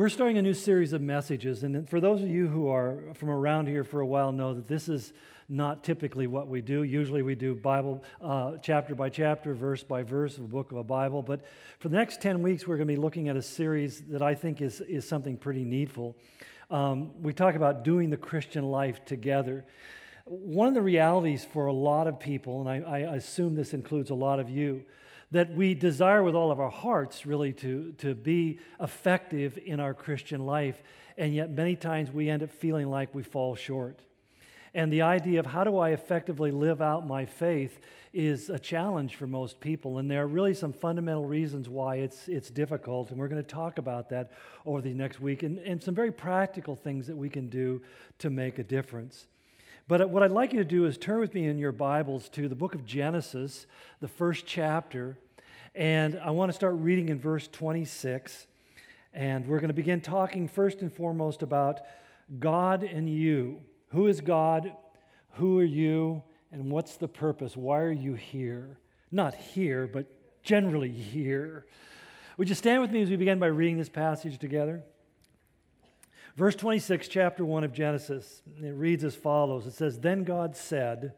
We're starting a new series of messages, and for those of you who are from around here for a while, know that this is not typically what we do. Usually, we do Bible uh, chapter by chapter, verse by verse of a book of a Bible. But for the next 10 weeks, we're going to be looking at a series that I think is, is something pretty needful. Um, we talk about doing the Christian life together. One of the realities for a lot of people, and I, I assume this includes a lot of you, that we desire with all of our hearts really to, to be effective in our Christian life, and yet many times we end up feeling like we fall short. And the idea of how do I effectively live out my faith is a challenge for most people. And there are really some fundamental reasons why it's, it's difficult. And we're going to talk about that over the next week and, and some very practical things that we can do to make a difference. But what I'd like you to do is turn with me in your Bibles to the book of Genesis, the first chapter. And I want to start reading in verse 26. And we're going to begin talking first and foremost about God and you. Who is God? Who are you? And what's the purpose? Why are you here? Not here, but generally here. Would you stand with me as we begin by reading this passage together? Verse 26, chapter 1 of Genesis, it reads as follows It says, Then God said,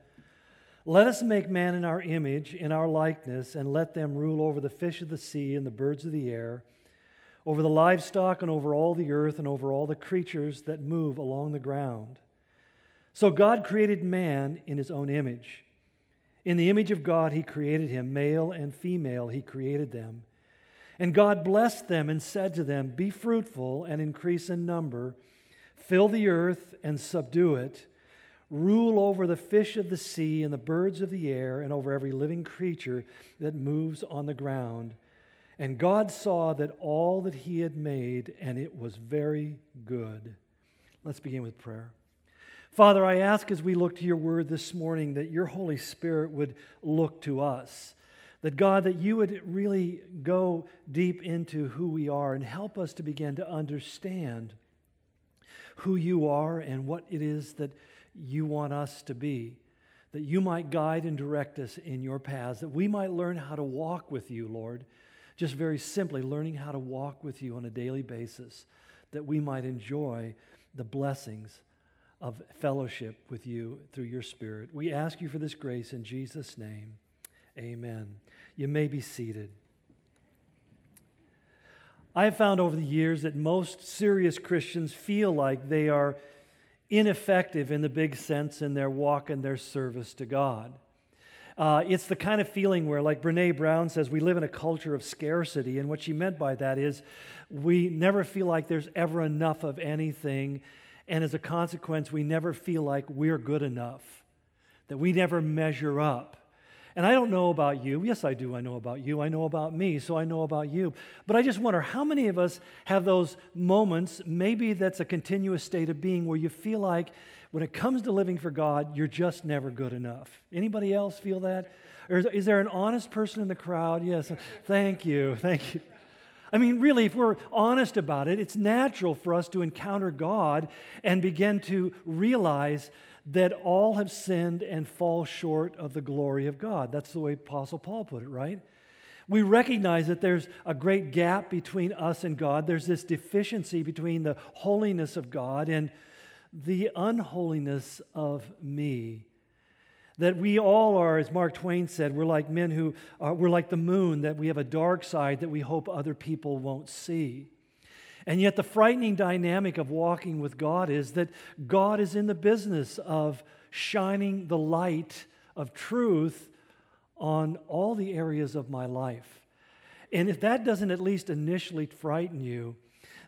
Let us make man in our image, in our likeness, and let them rule over the fish of the sea and the birds of the air, over the livestock and over all the earth, and over all the creatures that move along the ground. So God created man in his own image. In the image of God, he created him, male and female, he created them. And God blessed them and said to them, Be fruitful and increase in number, fill the earth and subdue it, rule over the fish of the sea and the birds of the air, and over every living creature that moves on the ground. And God saw that all that he had made, and it was very good. Let's begin with prayer. Father, I ask as we look to your word this morning that your Holy Spirit would look to us. That God, that you would really go deep into who we are and help us to begin to understand who you are and what it is that you want us to be. That you might guide and direct us in your paths, that we might learn how to walk with you, Lord. Just very simply, learning how to walk with you on a daily basis, that we might enjoy the blessings of fellowship with you through your Spirit. We ask you for this grace in Jesus' name. Amen. You may be seated. I have found over the years that most serious Christians feel like they are ineffective in the big sense in their walk and their service to God. Uh, it's the kind of feeling where, like Brene Brown says, we live in a culture of scarcity. And what she meant by that is we never feel like there's ever enough of anything and as a consequence, we never feel like we're good enough, that we never measure up. And I don't know about you. Yes, I do. I know about you. I know about me, so I know about you. But I just wonder how many of us have those moments, maybe that's a continuous state of being where you feel like when it comes to living for God, you're just never good enough. Anybody else feel that? Or is, is there an honest person in the crowd? Yes. Thank you. Thank you. I mean, really, if we're honest about it, it's natural for us to encounter God and begin to realize that all have sinned and fall short of the glory of God. That's the way Apostle Paul put it, right? We recognize that there's a great gap between us and God. There's this deficiency between the holiness of God and the unholiness of me. That we all are, as Mark Twain said, we're like men who are, we're like the moon, that we have a dark side that we hope other people won't see. And yet, the frightening dynamic of walking with God is that God is in the business of shining the light of truth on all the areas of my life. And if that doesn't at least initially frighten you,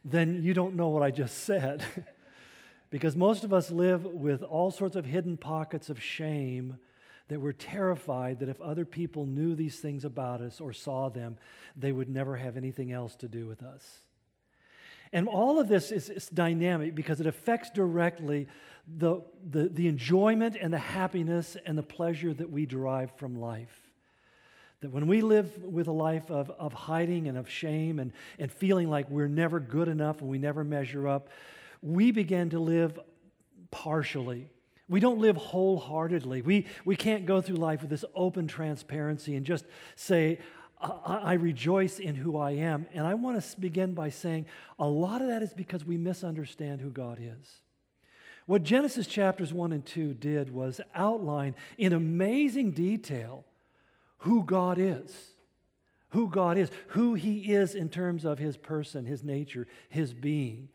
then you don't know what I just said. Because most of us live with all sorts of hidden pockets of shame that we're terrified that if other people knew these things about us or saw them, they would never have anything else to do with us. And all of this is, is dynamic because it affects directly the, the, the enjoyment and the happiness and the pleasure that we derive from life. That when we live with a life of, of hiding and of shame and, and feeling like we're never good enough and we never measure up, we begin to live partially. We don't live wholeheartedly. We, we can't go through life with this open transparency and just say, I, rejoice in who I am. And I want to begin by saying a lot of that is because we misunderstand who God is. What Genesis chapters 1 and 2 did was outline in amazing detail who God is. Who God is, who He is in terms of His person, His nature, His being,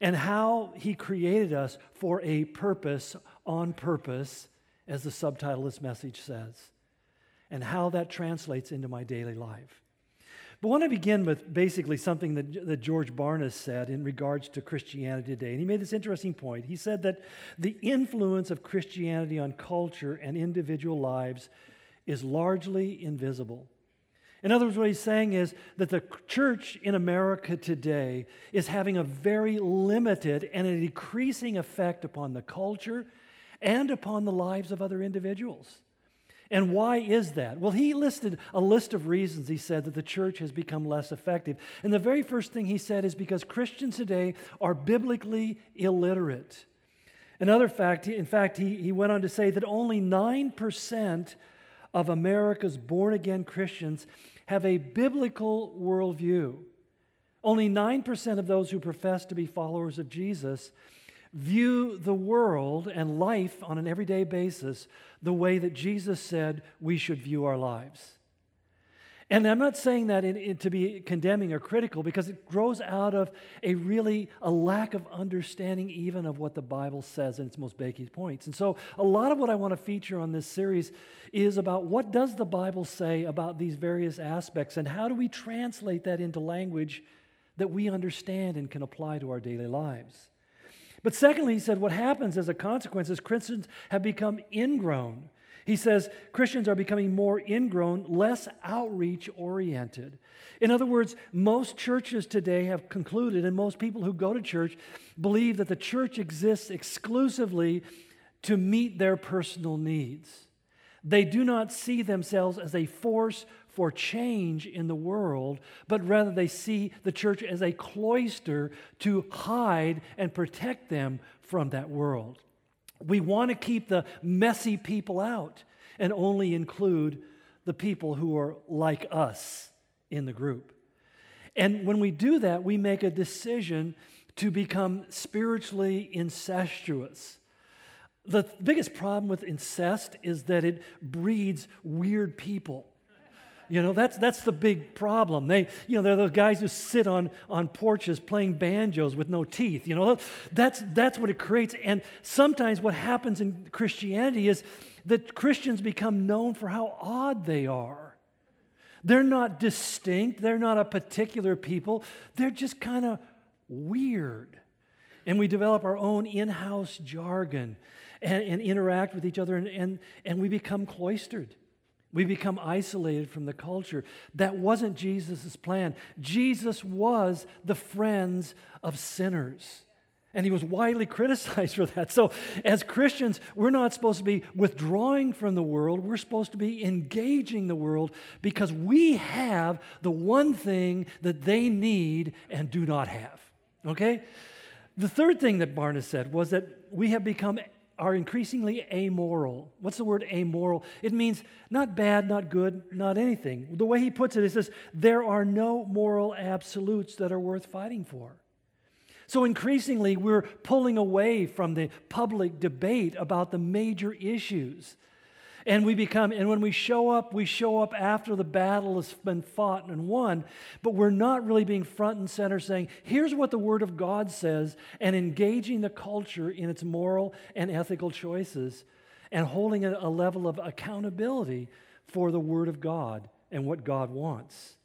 and how He created us for a purpose, on purpose, as the subtitle of this message says and how that translates into my daily life. But I want to begin with basically something that, that George Barna said in regards to Christianity today. And he made this interesting point. He said that the influence of Christianity on culture and individual lives is largely invisible. In other words, what he's saying is that the church in America today is having a very limited and a decreasing effect upon the culture and upon the lives of other individuals. And why is that? Well, he listed a list of reasons, he said, that the church has become less effective. And the very first thing he said is because Christians today are biblically illiterate. Another fact, in fact, he, he went on to say that only 9% of America's born again Christians have a biblical worldview. Only 9% of those who profess to be followers of Jesus view the world and life on an everyday basis the way that Jesus said we should view our lives. And I'm not saying that in, in, to be condemning or critical because it grows out of a really a lack of understanding even of what the Bible says in its most basic points. And so a lot of what I want to feature on this series is about what does the Bible say about these various aspects and how do we translate that into language that we understand and can apply to our daily lives. But secondly, he said what happens as a consequence is Christians have become ingrown. He says Christians are becoming more ingrown, less outreach oriented. In other words, most churches today have concluded, and most people who go to church believe that the church exists exclusively to meet their personal needs. They do not see themselves as a force for change in the world, but rather they see the church as a cloister to hide and protect them from that world. We want to keep the messy people out and only include the people who are like us in the group. And when we do that, we make a decision to become spiritually incestuous. The biggest problem with incest is that it breeds weird people. You know, that's, that's the big problem. They, you know, they're those guys who sit on, on porches playing banjos with no teeth. You know, that's, that's what it creates. And sometimes what happens in Christianity is that Christians become known for how odd they are. They're not distinct, they're not a particular people, they're just kind of weird. And we develop our own in house jargon and, and, interact with each other, and, and, and we become cloistered. We become isolated from the culture. That wasn't Jesus' plan. Jesus was the friends of sinners. And he was widely criticized for that. So, as Christians, we're not supposed to be withdrawing from the world. We're supposed to be engaging the world because we have the one thing that they need and do not have. Okay? The third thing that Barna said was that we have become are increasingly amoral. What's the word amoral? It means not bad, not good, not anything. The way he puts it, he says, there are no moral absolutes that are worth fighting for. So increasingly, we're pulling away from the public debate about the major issues and we become, and when we show up, we show up after the battle has been fought and won, but we're not really being front and center saying, here's what the Word of God says, and engaging the culture in its moral and ethical choices, and holding a, a level of accountability for the Word of God and what God wants.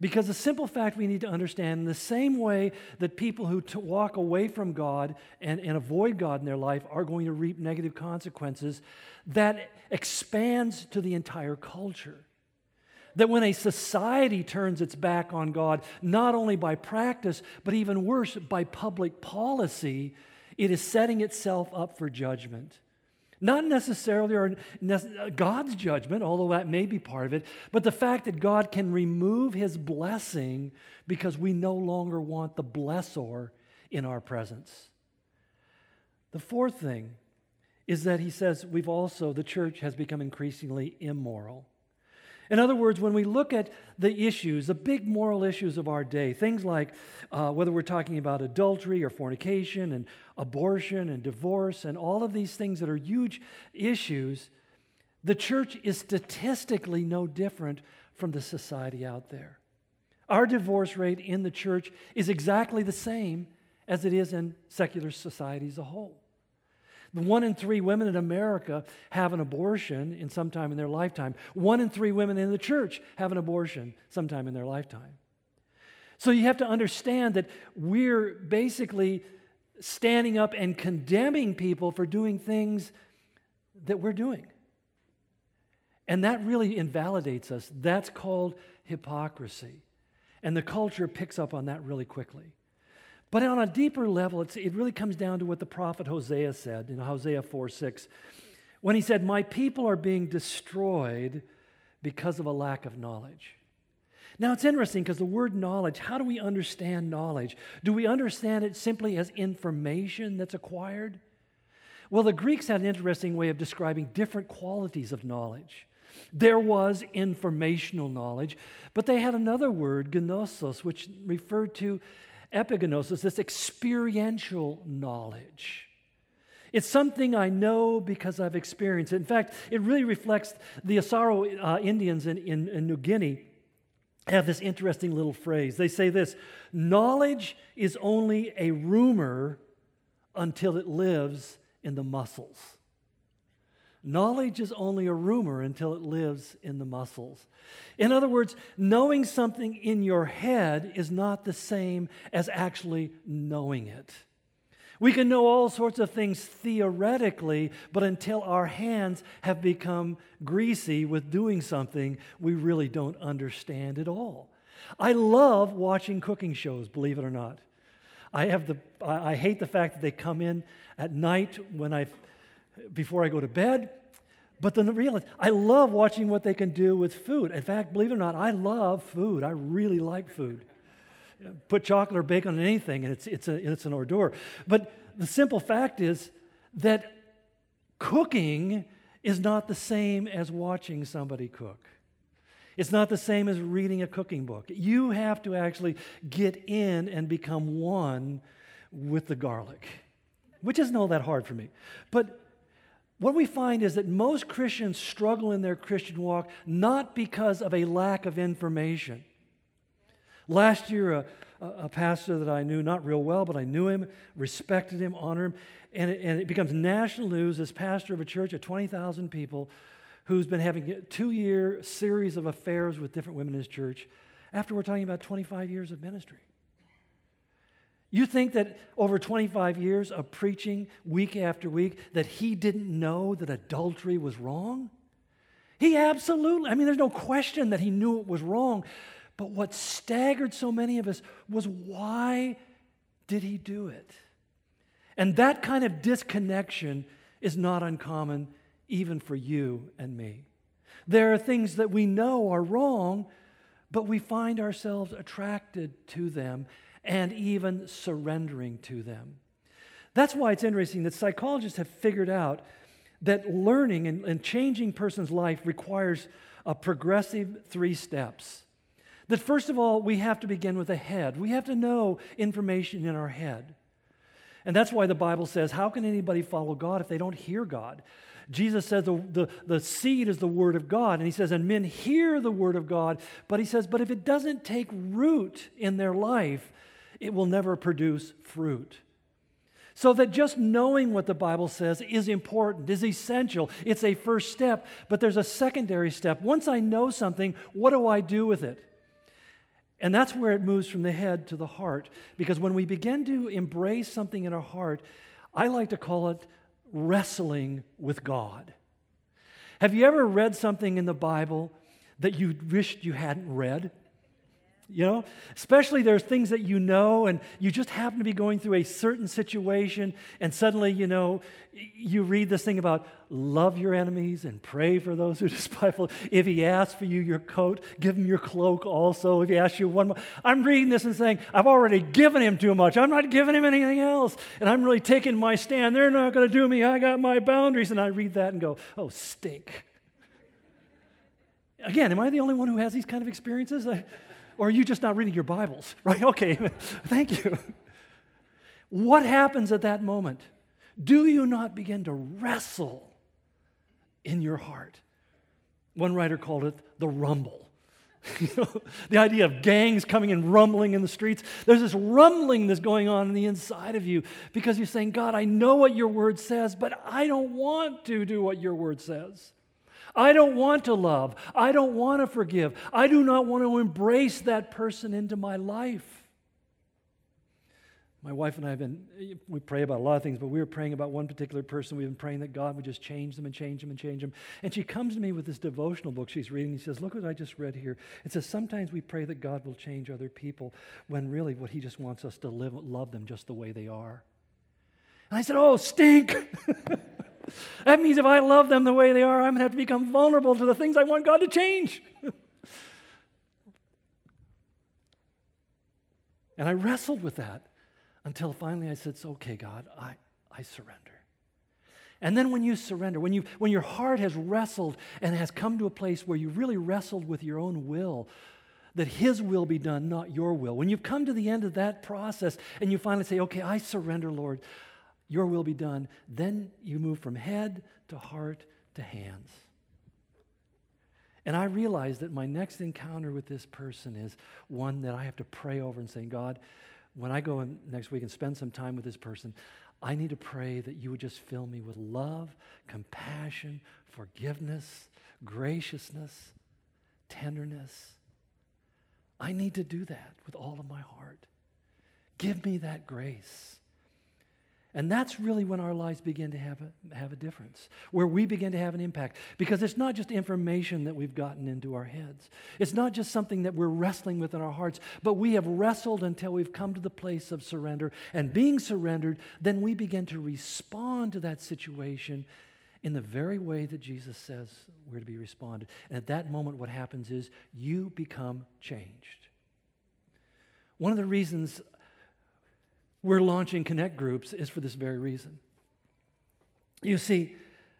Because the simple fact we need to understand, the same way that people who t- walk away from God and, and avoid God in their life are going to reap negative consequences, that expands to the entire culture. That when a society turns its back on God, not only by practice, but even worse, by public policy, it is setting itself up for judgment. Not necessarily or God's judgment, although that may be part of it, but the fact that God can remove his blessing because we no longer want the blessor in our presence. The fourth thing is that he says we've also, the church has become increasingly immoral. In other words, when we look at the issues, the big moral issues of our day, things like uh, whether we're talking about adultery or fornication and abortion and divorce and all of these things that are huge issues, the church is statistically no different from the society out there. Our divorce rate in the church is exactly the same as it is in secular society as a whole. One in three women in America have an abortion in some time in their lifetime. One in three women in the church have an abortion sometime in their lifetime. So you have to understand that we're basically standing up and condemning people for doing things that we're doing. And that really invalidates us. That's called hypocrisy. And the culture picks up on that really quickly. But on a deeper level, it really comes down to what the prophet Hosea said in Hosea 4 6, when he said, My people are being destroyed because of a lack of knowledge. Now, it's interesting because the word knowledge, how do we understand knowledge? Do we understand it simply as information that's acquired? Well, the Greeks had an interesting way of describing different qualities of knowledge. There was informational knowledge, but they had another word, gnosis, which referred to epignosis, this experiential knowledge. It's something I know because I've experienced it. In fact, it really reflects the Asaro uh, Indians in, in, in New Guinea have this interesting little phrase. They say this knowledge is only a rumor until it lives in the muscles. Knowledge is only a rumor until it lives in the muscles. In other words, knowing something in your head is not the same as actually knowing it. We can know all sorts of things theoretically, but until our hands have become greasy with doing something, we really don't understand it all. I love watching cooking shows, believe it or not. I, have the, I hate the fact that they come in at night when I, before I go to bed. But the reality, I love watching what they can do with food. In fact, believe it or not, I love food. I really like food. Put chocolate or bacon on anything, and it's, it's, a, it's an hors d'oeuvre. But the simple fact is that cooking is not the same as watching somebody cook. It's not the same as reading a cooking book. You have to actually get in and become one with the garlic, which isn't all that hard for me. But what we find is that most Christians struggle in their Christian walk not because of a lack of information. Last year, a, a, pastor that I knew not real well, but I knew him, respected him, honored him, and it, and it becomes national news as pastor of a church of 20,000 people who's been having a two year series of affairs with different women in his church after we're talking about 25 years of ministry. You think that over 25 years of preaching week after week that he didn't know that adultery was wrong? He absolutely, I mean, there's no question that he knew it was wrong. But what staggered so many of us was why did he do it? And that kind of disconnection is not uncommon even for you and me. There are things that we know are wrong, but we find ourselves attracted to them and even surrendering to them. That's why it's interesting that psychologists have figured out that learning and, and changing person's life requires a progressive three steps. That first of all, we have to begin with a head. We have to know information in our head. And that's why the Bible says, How can anybody follow God if they don't hear God? Jesus says the, the, the seed is the word of God. And he says, and men hear the word of God. But he says, but if it doesn't take root in their life, it will never produce fruit. So that just knowing what the Bible says is important, is essential. It's a first step, but there's a secondary step. Once I know something, what do I do with it? And that's where it moves from the head to the heart. Because when we begin to embrace something in our heart, I like to call it wrestling with God. Have you ever read something in the Bible that you wished you hadn't read? You know, especially there's things that you know, and you just happen to be going through a certain situation, and suddenly, you know, you read this thing about love your enemies and pray for those who despiteful. If he asks for you your coat, give him your cloak also. If he asks you one more, I'm reading this and saying, I've already given him too much. I'm not giving him anything else. And I'm really taking my stand. They're not going to do me. I got my boundaries. And I read that and go, oh, stink. again, am I the only one who has these kind of experiences? Or are you just not reading your Bibles? Right? Okay, thank you. What happens at that moment? Do you not begin to wrestle in your heart? One writer called it the rumble. You know, the idea of gangs coming and rumbling in the streets. There's this rumbling that's going on in the inside of you because you're saying, God, I know what your word says, but I don't want to do what your word says. I don't want to love. I don't want to forgive. I do not want to embrace that person into my life. My wife and I have been, we pray about a lot of things, but we were praying about one particular person. We've been praying that God would just change them and change them and change them. And she comes to me with this devotional book she's reading. He says, Look what I just read here. It says, Sometimes we pray that God will change other people when really what He just wants us to live, love them just the way they are. And I said, Oh, stink. that means if I love them the way they are, I'm going to have to become vulnerable to the things I want God to change. and I wrestled with that until finally I said, It's okay, God, I, I surrender. And then when you surrender, when, you, when your heart has wrestled and has come to a place where you really wrestled with your own will, that His will be done, not your will. When you've come to the end of that process and you finally say, okay, I surrender, Lord, your will be done, then you move from head to heart to hands. And I realize that my next encounter with this person is one that I have to pray over and say, God, when I go in next week and spend some time with this person, I need to pray that you would just fill me with love, compassion, forgiveness, graciousness, tenderness. I need to do that with all of my heart. Give me that grace. And that's really when our lives begin to have a, have a difference, where we begin to have an impact. Because it's not just information that we've gotten into our heads, it's not just something that we're wrestling with in our hearts, but we have wrestled until we've come to the place of surrender. And being surrendered, then we begin to respond to that situation in the very way that Jesus says we're to be responded. And at that moment, what happens is you become changed. One of the reasons we're launching connect groups is for this very reason. You see,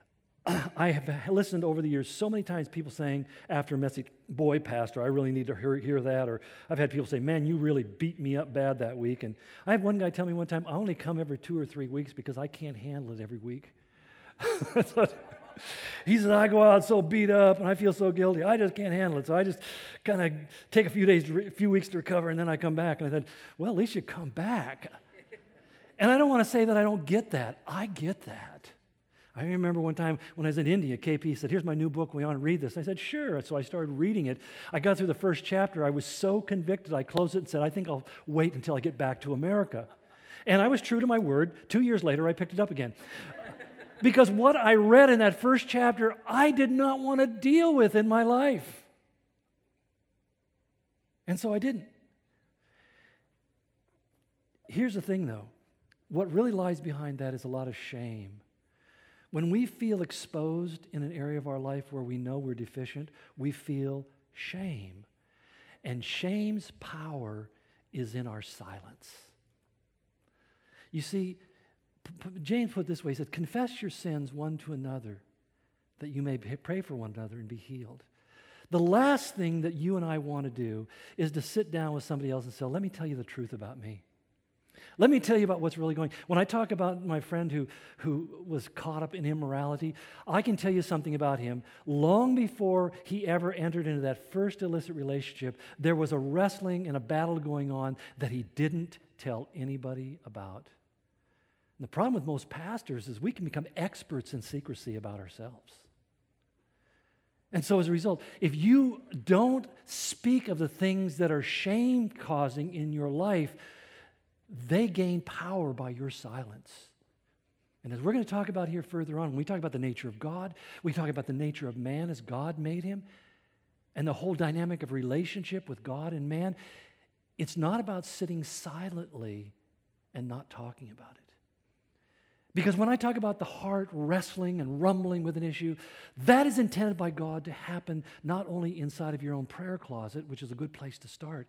I have listened over the years so many times people saying after a message, boy, pastor, I really need to hear, hear, that. Or I've had people say, man, you really beat me up bad that week. And I had one guy tell me one time, I only come every two or three weeks because I can't handle it every week. he said, I go out so beat up and I feel so guilty. I just can't handle it. So I just kind of take a few days, a few weeks to recover, and then I come back. And I said, well, at least you come back. And I don't want to say that I don't get that. I get that. I remember one time when I was in India, KP said, Here's my new book. We want to read this. I said, Sure. So I started reading it. I got through the first chapter. I was so convicted. I closed it and said, I think I'll wait until I get back to America. And I was true to my word. Two years later, I picked it up again. because what I read in that first chapter, I did not want to deal with in my life. And so I didn't. Here's the thing, though what really lies behind that is a lot of shame. When we feel exposed in an area of our life where we know we're deficient, we feel shame. And shame's power is in our silence. You see, James put it this way he said, Confess your sins one to another, that you may pray for one another and be healed. The last thing that you and I want to do is to sit down with somebody else and say, Let me tell you the truth about me. Let me tell you about what's really going When I talk about my friend who, who was caught up in immorality, I can tell you something about him. Long before he ever entered into that first illicit relationship, there was a wrestling and a battle going on that he didn't tell anybody about. And the problem with most pastors is we can become experts in secrecy about ourselves. And so, as a result, if you don't speak of the things that are shame causing in your life, they gain power by your silence. And as we're going to talk about here further on, when we talk about the nature of God, we talk about the nature of man as God made him, and the whole dynamic of relationship with God and man, it's not about sitting silently and not talking about it. Because when I talk about the heart wrestling and rumbling with an issue, that is intended by God to happen not only inside of your own prayer closet, which is a good place to start,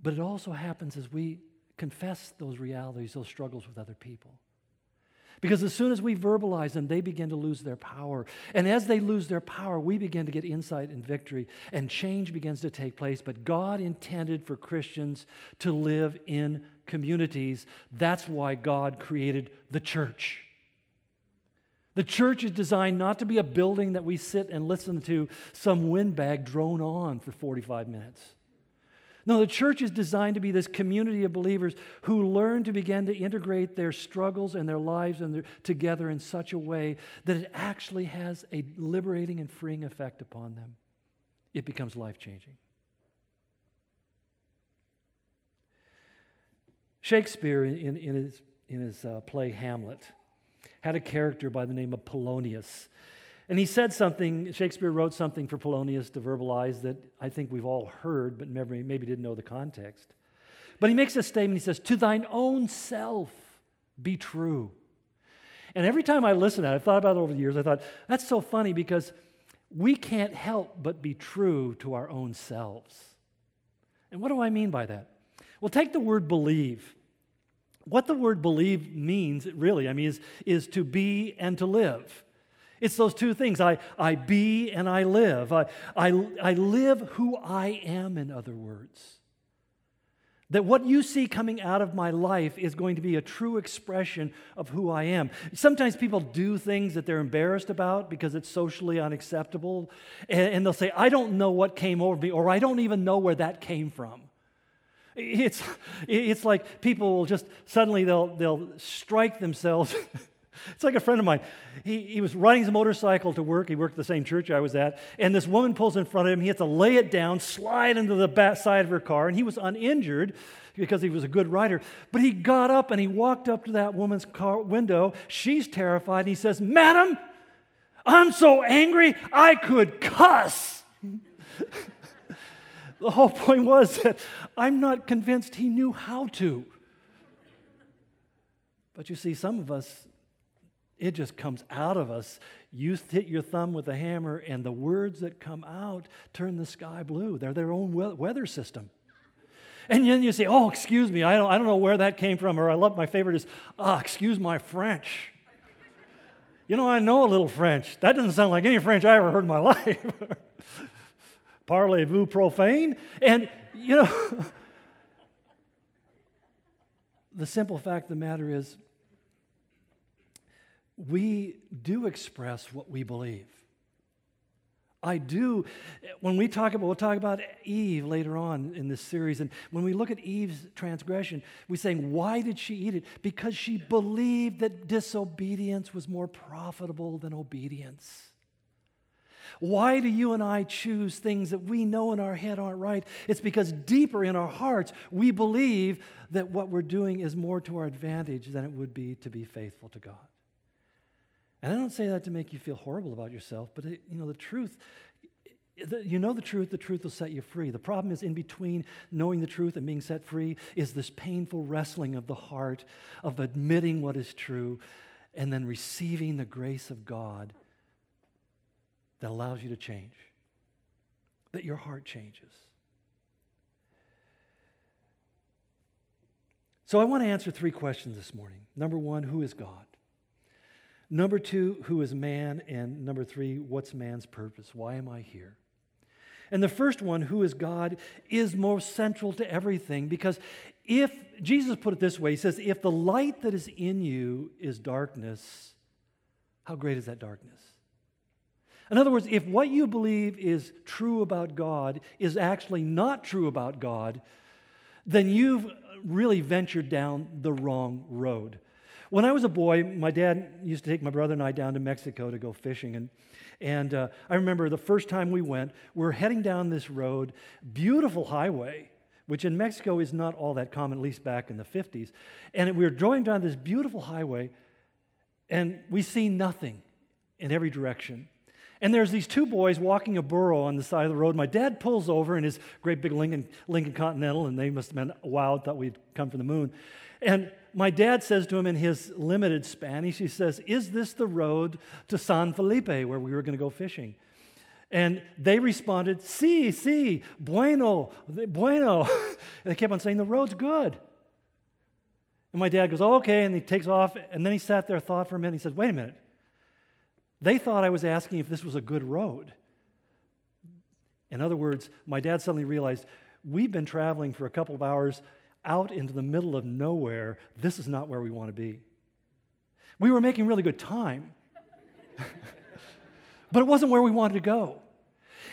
but it also happens as we confess those realities, those struggles with other people. Because as soon as we verbalize them, they begin to lose their power. And as they lose their power, we begin to get insight and victory, and change begins to take place. But God intended for Christians to live in communities. That's why God created the church. The church is designed not to be a building that we sit and listen to some windbag drone on for 45 minutes. No, the church is designed to be this community of believers who learn to begin to integrate their struggles and their lives and their, together in such a way that it actually has a liberating and freeing effect upon them. It becomes life changing. Shakespeare, in, in his, in his uh, play Hamlet, had a character by the name of Polonius. And he said something, Shakespeare wrote something for Polonius to verbalize that I think we've all heard, but maybe, maybe didn't know the context. But he makes a statement. He says, To thine own self be true. And every time I listen to that, I've thought about it over the years, I thought, that's so funny because we can't help but be true to our own selves. And what do I mean by that? Well, take the word believe. What the word believe means, really, I mean, is, is to be and to live. It's those two things I, I be and I live. I, I, I live who I am, in other words. That what you see coming out of my life is going to be a true expression of who I am. Sometimes people do things that they're embarrassed about because it's socially unacceptable. And, and they'll say, I don't know what came over me, or I don't even know where that came from. It's, it's like people will just suddenly they'll, they'll strike themselves. it's like a friend of mine. He, he was riding his motorcycle to work. He worked at the same church I was at. And this woman pulls in front of him. He has to lay it down, slide into the back side of her car. And he was uninjured because he was a good rider. But he got up and he walked up to that woman's car window. She's terrified. And he says, Madam, I'm so angry I could cuss. The whole point was that I'm not convinced he knew how to. But you see, some of us, it just comes out of us. You hit your thumb with a hammer, and the words that come out turn the sky blue. They're their own weather system. And then you say, Oh, excuse me, I don't, I don't know where that came from. Or I love my favorite is, Ah, excuse my French. You know, I know a little French. That doesn't sound like any French I ever heard in my life. Parlez-vous profane? And, you know, the simple fact of the matter is, we do express what we believe. I do. When we talk about, we'll talk about Eve later on in this series. And when we look at Eve's transgression, we say, why did she eat it? Because she believed that disobedience was more profitable than obedience. Why do you and I choose things that we know in our head aren't right? It's because deeper in our hearts, we believe that what we're doing is more to our advantage than it would be to be faithful to God. And I don't say that to make you feel horrible about yourself, but it, you know, the truth, you know the truth, the truth will set you free. The problem is in between knowing the truth and being set free is this painful wrestling of the heart of admitting what is true and then receiving the grace of God that allows you to change, that your heart changes. So I want to answer three questions this morning. Number one, who is God? Number two, who is man? And number three, what's man's purpose? Why am I here? And the first one, who is God, is more central to everything because if, Jesus put it this way, he says, if the light that is in you is darkness, how great is that darkness? In other words, if what you believe is true about God is actually not true about God, then you've really ventured down the wrong road. When I was a boy, my dad used to take my brother and I down to Mexico to go fishing. And, and uh, I remember the first time we went, we're heading down this road, beautiful highway, which in Mexico is not all that common, at least back in the 50s. And we were driving down this beautiful highway, and we see nothing in every direction. And there's these two boys walking a burro on the side of the road. My dad pulls over in his great big Lincoln, Lincoln Continental, and they must have been wowed, thought we'd come from the moon. And my dad says to him in his limited Spanish, he says, Is this the road to San Felipe where we were going to go fishing? And they responded, Si, si, bueno, bueno. and they kept on saying, The road's good. And my dad goes, oh, okay, and he takes off, and then he sat there, thought for a minute. He said, wait a minute. They thought I was asking if this was a good road. In other words, my dad suddenly realized we've been traveling for a couple of hours out into the middle of nowhere. This is not where we want to be. We were making really good time, but it wasn't where we wanted to go.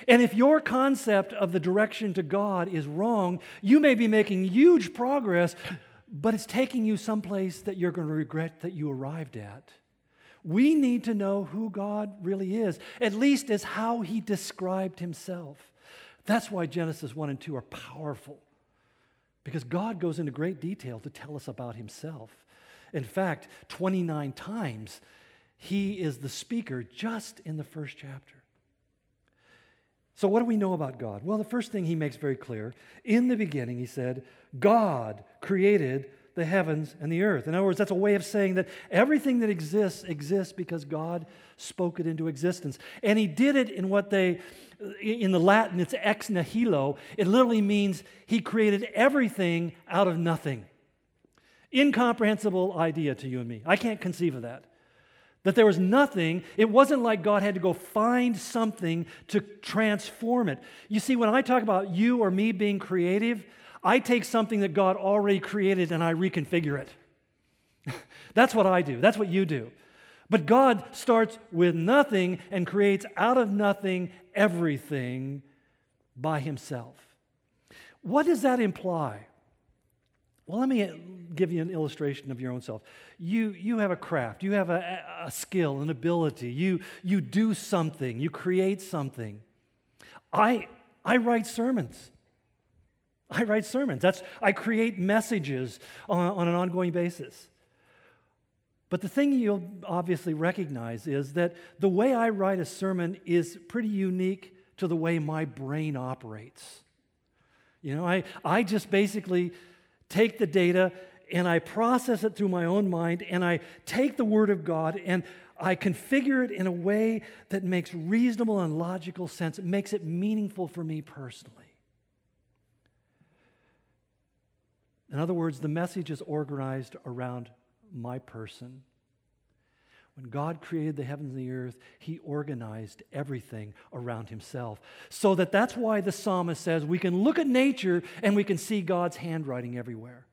And if your concept of the direction to God is wrong, you may be making huge progress, but it's taking you someplace that you're going to regret that you arrived at. We need to know who God really is, at least as how he described himself. That's why Genesis 1 and 2 are powerful, because God goes into great detail to tell us about himself. In fact, 29 times he is the speaker just in the first chapter. So, what do we know about God? Well, the first thing he makes very clear in the beginning, he said, God created the heavens and the earth. In other words, that's a way of saying that everything that exists exists because God spoke it into existence. And he did it in what they, in the Latin, it's ex nihilo. It literally means he created everything out of nothing. Incomprehensible idea to you and me. I can't conceive of that. That there was nothing, it wasn't like God had to go find something to transform it. You see, when I talk about you or me being creative, I take something that God already created and I reconfigure it. That's what I do. That's what you do. But God starts with nothing and creates out of nothing everything by Himself. What does that imply? Well, let me give you an illustration of your own self. You, you have a craft, you have a, a skill, an ability, you, you do something, you create something. I, I write sermons. I write sermons. That's, I create messages on, on an ongoing basis. But the thing you'll obviously recognize is that the way I write a sermon is pretty unique to the way my brain operates. You know, I, I just basically take the data and I process it through my own mind and I take the Word of God and I configure it in a way that makes reasonable and logical sense. It makes it meaningful for me personally. In other words, the message is organized around my person. When God created the heavens and the earth, he organized everything around himself. So that that's why the psalmist says we can look at nature and we can see God's handwriting everywhere.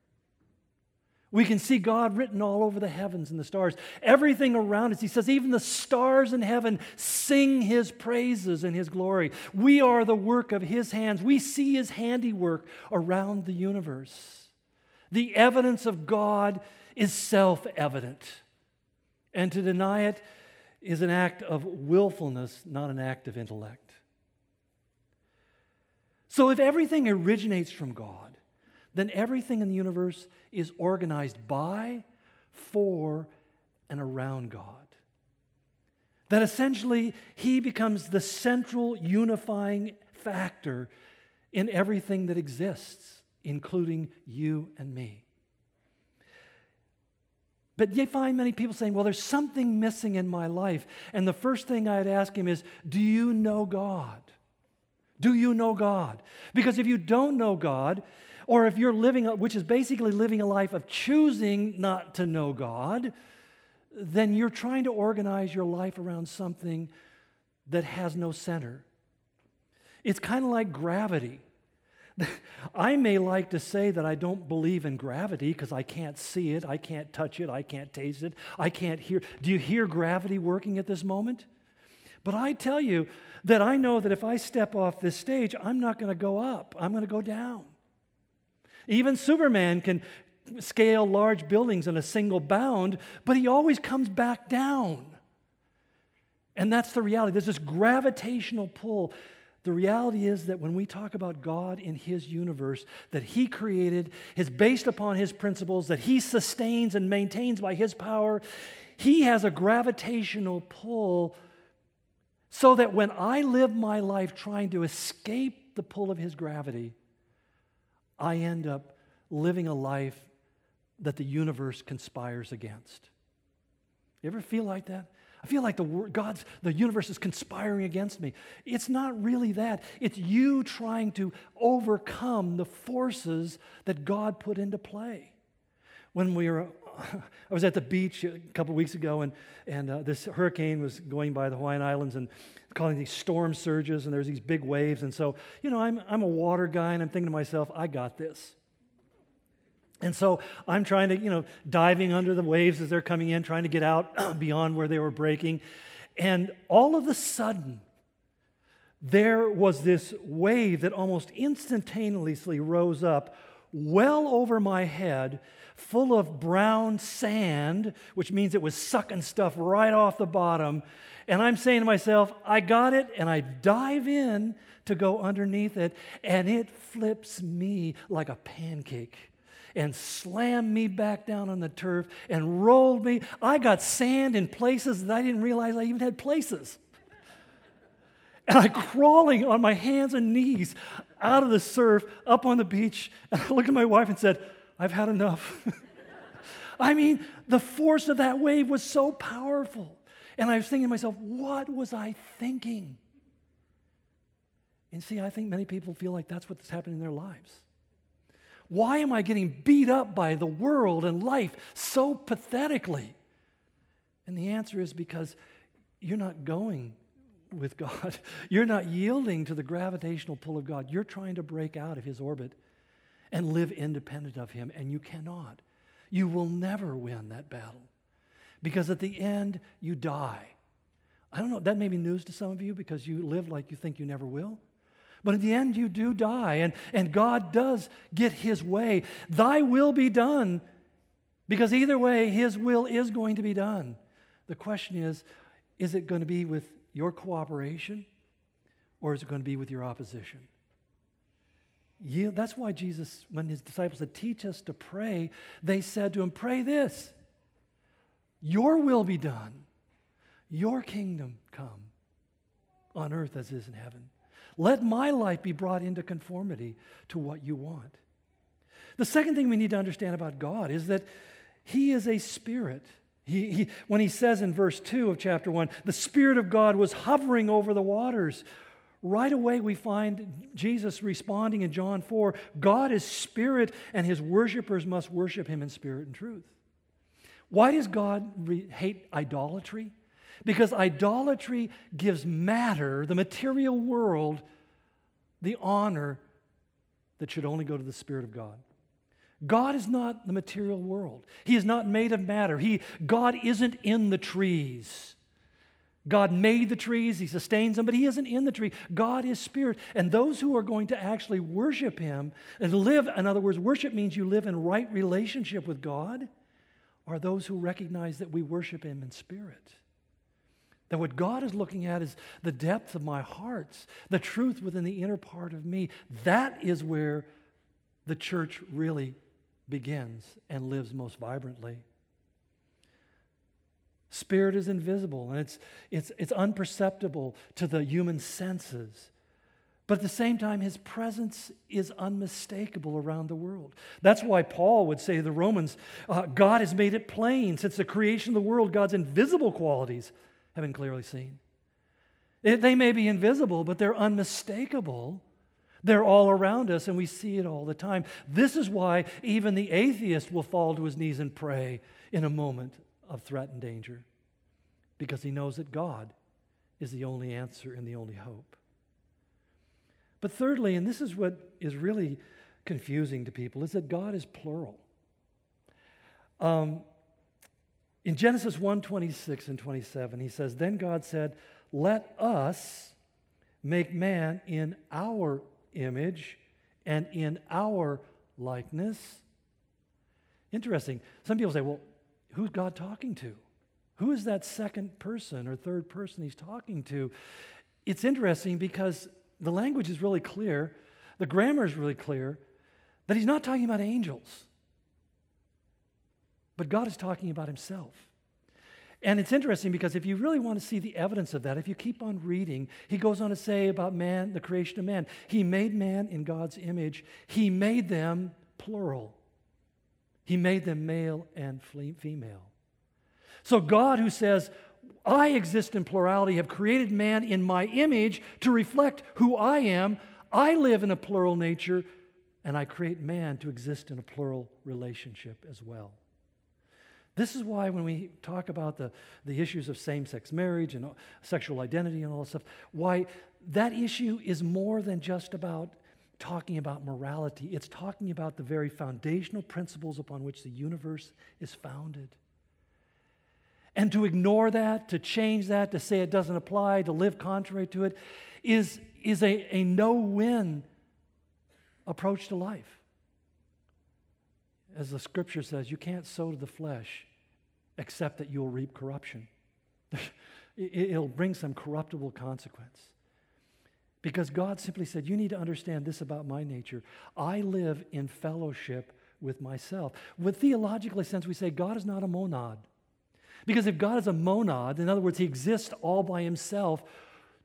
We can see God written all over the heavens and the stars. Everything around us. He says, even the stars in heaven sing his praises and his glory. We are the work of his hands. We see his handiwork around the universe. The evidence of God is self evident. And to deny it is an act of willfulness, not an act of intellect. So if everything originates from God, then everything in the universe is organized by, for, and around God. That essentially He becomes the central unifying factor in everything that exists, including you and me. But you find many people saying, Well, there's something missing in my life. And the first thing I'd ask him is, Do you know God? Do you know God? Because if you don't know God, or if you're living, which is basically living a life of choosing not to know God, then you're trying to organize your life around something that has no center. It's kind of like gravity. I may like to say that I don't believe in gravity because I can't see it, I can't touch it, I can't taste it, I can't hear. Do you hear gravity working at this moment? But I tell you that I know that if I step off this stage, I'm not going to go up, I'm going to go down. Even Superman can scale large buildings in a single bound, but he always comes back down. And that's the reality. There's this gravitational pull the reality is that when we talk about God in His universe that He created, is based upon His principles, that He sustains and maintains by His power, He has a gravitational pull so that when I live my life trying to escape the pull of His gravity, I end up living a life that the universe conspires against. You ever feel like that? I feel like the God's, the universe is conspiring against me. It's not really that. It's you trying to overcome the forces that God put into play. When we were, I was at the beach a couple weeks ago, and, and uh, this hurricane was going by the Hawaiian Islands and calling these storm surges, and there's these big waves. And so, you know, I'm, I'm a water guy, and I'm thinking to myself, I got this. And so I'm trying to, you know, diving under the waves as they're coming in, trying to get out beyond where they were breaking. And all of a sudden, there was this wave that almost instantaneously rose up well over my head, full of brown sand, which means it was sucking stuff right off the bottom. And I'm saying to myself, I got it, and I dive in to go underneath it, and it flips me like a pancake and slammed me back down on the turf and rolled me. I got sand in places that I didn't realize I even had places. And I'm crawling on my hands and knees out of the surf up on the beach. And I looked at my wife and said, I've had enough. I mean, the force of that wave was so powerful. And I was thinking to myself, what was I thinking? And see, I think many people feel like that's what's happening in their lives. Why am I getting beat up by the world and life so pathetically? And the answer is because you're not going with God. You're not yielding to the gravitational pull of God. You're trying to break out of His orbit and live independent of Him, and you cannot. You will never win that battle because at the end, you die. I don't know, that may be news to some of you because you live like you think you never will. But in the end, you do die, and, and God does get his way. Thy will be done, because either way, his will is going to be done. The question is is it going to be with your cooperation, or is it going to be with your opposition? You, that's why Jesus, when his disciples said, Teach us to pray, they said to him, Pray this Your will be done, your kingdom come on earth as is in heaven. Let my life be brought into conformity to what you want. The second thing we need to understand about God is that He is a spirit. He, he, when he says in verse 2 of chapter 1, the Spirit of God was hovering over the waters, right away we find Jesus responding in John 4 God is spirit, and his worshipers must worship him in spirit and truth. Why does God re- hate idolatry? Because idolatry gives matter, the material world, the honor that should only go to the Spirit of God. God is not the material world. He is not made of matter. He, God isn't in the trees. God made the trees, He sustains them, but He isn't in the tree. God is spirit. And those who are going to actually worship Him and live, in other words, worship means you live in right relationship with God, are those who recognize that we worship Him in spirit. That what God is looking at is the depth of my hearts, the truth within the inner part of me. That is where the church really begins and lives most vibrantly. Spirit is invisible and it's, it's, it's unperceptible to the human senses. But at the same time, his presence is unmistakable around the world. That's why Paul would say to the Romans, uh, God has made it plain since the creation of the world, God's invisible qualities have been clearly seen. It, they may be invisible, but they're unmistakable. They're all around us, and we see it all the time. This is why even the atheist will fall to his knees and pray in a moment of threat and danger, because he knows that God is the only answer and the only hope. But thirdly, and this is what is really confusing to people, is that God is plural. Um, in Genesis 1 26 and 27, he says, Then God said, Let us make man in our image and in our likeness. Interesting. Some people say, Well, who's God talking to? Who is that second person or third person he's talking to? It's interesting because the language is really clear, the grammar is really clear, that he's not talking about angels. But God is talking about himself. And it's interesting because if you really want to see the evidence of that, if you keep on reading, he goes on to say about man, the creation of man. He made man in God's image, he made them plural. He made them male and female. So, God, who says, I exist in plurality, have created man in my image to reflect who I am. I live in a plural nature and I create man to exist in a plural relationship as well. This is why when we talk about the, the issues of same sex marriage and uh, sexual identity and all that stuff, why that issue is more than just about talking about morality. It's talking about the very foundational principles upon which the universe is founded. And to ignore that, to change that, to say it doesn't apply, to live contrary to it, is, is a, a no win approach to life. As the scripture says, you can't sow to the flesh except that you'll reap corruption. It'll bring some corruptible consequence. Because God simply said, You need to understand this about my nature. I live in fellowship with myself. With theologically sense, we say God is not a monad. Because if God is a monad, in other words, he exists all by himself,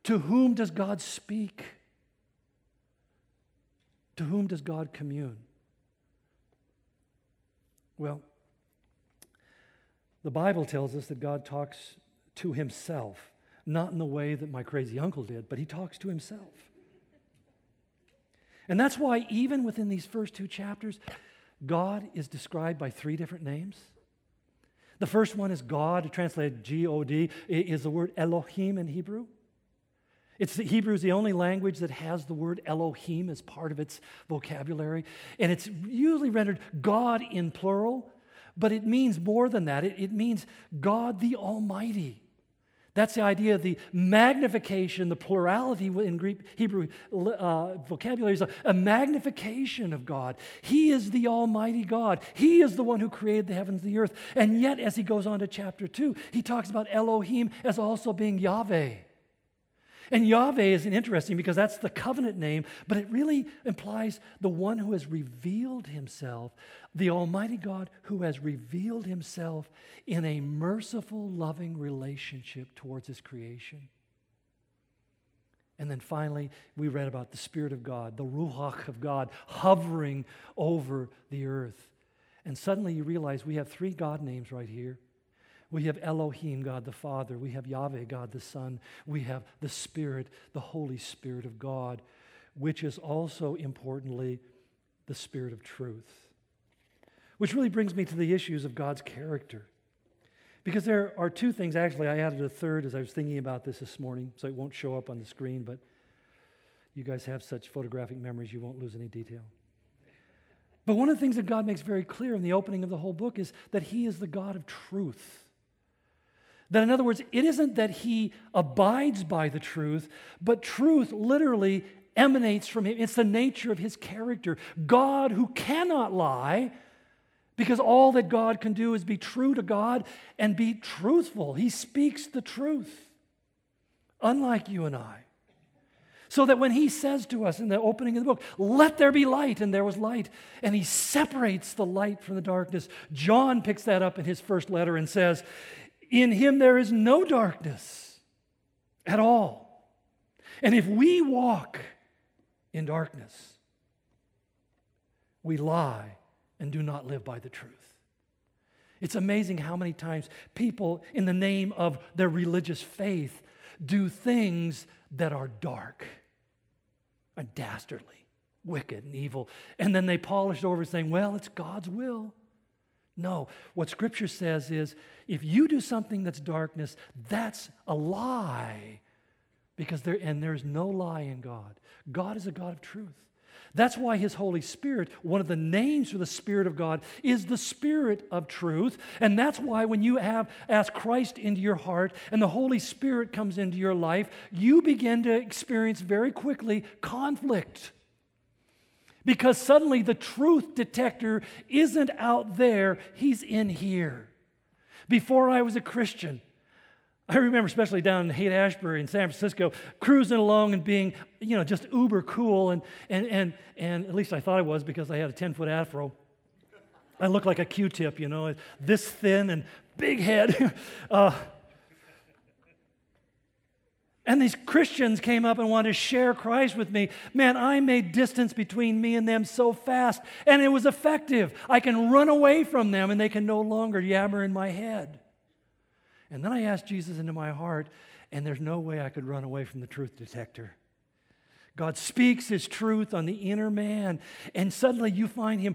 to whom does God speak? To whom does God commune? Well, the Bible tells us that God talks to himself, not in the way that my crazy uncle did, but he talks to himself. And that's why, even within these first two chapters, God is described by three different names. The first one is God, translated G O D, is the word Elohim in Hebrew. It's the, Hebrew is the only language that has the word Elohim as part of its vocabulary. And it's usually rendered God in plural, but it means more than that. It, it means God the Almighty. That's the idea of the magnification, the plurality in Greek, Hebrew uh, vocabulary is a, a magnification of God. He is the Almighty God. He is the one who created the heavens and the earth. And yet, as he goes on to chapter 2, he talks about Elohim as also being Yahweh. And Yahweh is interesting because that's the covenant name, but it really implies the one who has revealed himself, the Almighty God who has revealed himself in a merciful, loving relationship towards his creation. And then finally, we read about the Spirit of God, the Ruach of God, hovering over the earth. And suddenly you realize we have three God names right here. We have Elohim, God the Father. We have Yahweh, God the Son. We have the Spirit, the Holy Spirit of God, which is also importantly the Spirit of truth. Which really brings me to the issues of God's character. Because there are two things, actually, I added a third as I was thinking about this this morning, so it won't show up on the screen, but you guys have such photographic memories, you won't lose any detail. But one of the things that God makes very clear in the opening of the whole book is that He is the God of truth. That, in other words, it isn't that he abides by the truth, but truth literally emanates from him. It's the nature of his character. God, who cannot lie, because all that God can do is be true to God and be truthful. He speaks the truth, unlike you and I. So that when he says to us in the opening of the book, let there be light, and there was light, and he separates the light from the darkness, John picks that up in his first letter and says, in him there is no darkness at all. And if we walk in darkness, we lie and do not live by the truth. It's amazing how many times people, in the name of their religious faith, do things that are dark and dastardly, wicked and evil. And then they polish over saying, well, it's God's will. No, what Scripture says is if you do something that's darkness, that's a lie. Because there, and there's no lie in God. God is a God of truth. That's why His Holy Spirit, one of the names for the Spirit of God, is the Spirit of truth. And that's why when you have asked Christ into your heart and the Holy Spirit comes into your life, you begin to experience very quickly conflict because suddenly the truth detector isn't out there, he's in here. Before I was a Christian, I remember, especially down in Haight Ashbury in San Francisco, cruising along and being, you know, just uber cool. And, and, and, and at least I thought I was because I had a 10 foot afro. I looked like a Q tip, you know, this thin and big head. uh, and these Christians came up and wanted to share Christ with me. Man, I made distance between me and them so fast, and it was effective. I can run away from them, and they can no longer yammer in my head. And then I asked Jesus into my heart, and there's no way I could run away from the truth detector. God speaks his truth on the inner man, and suddenly you find him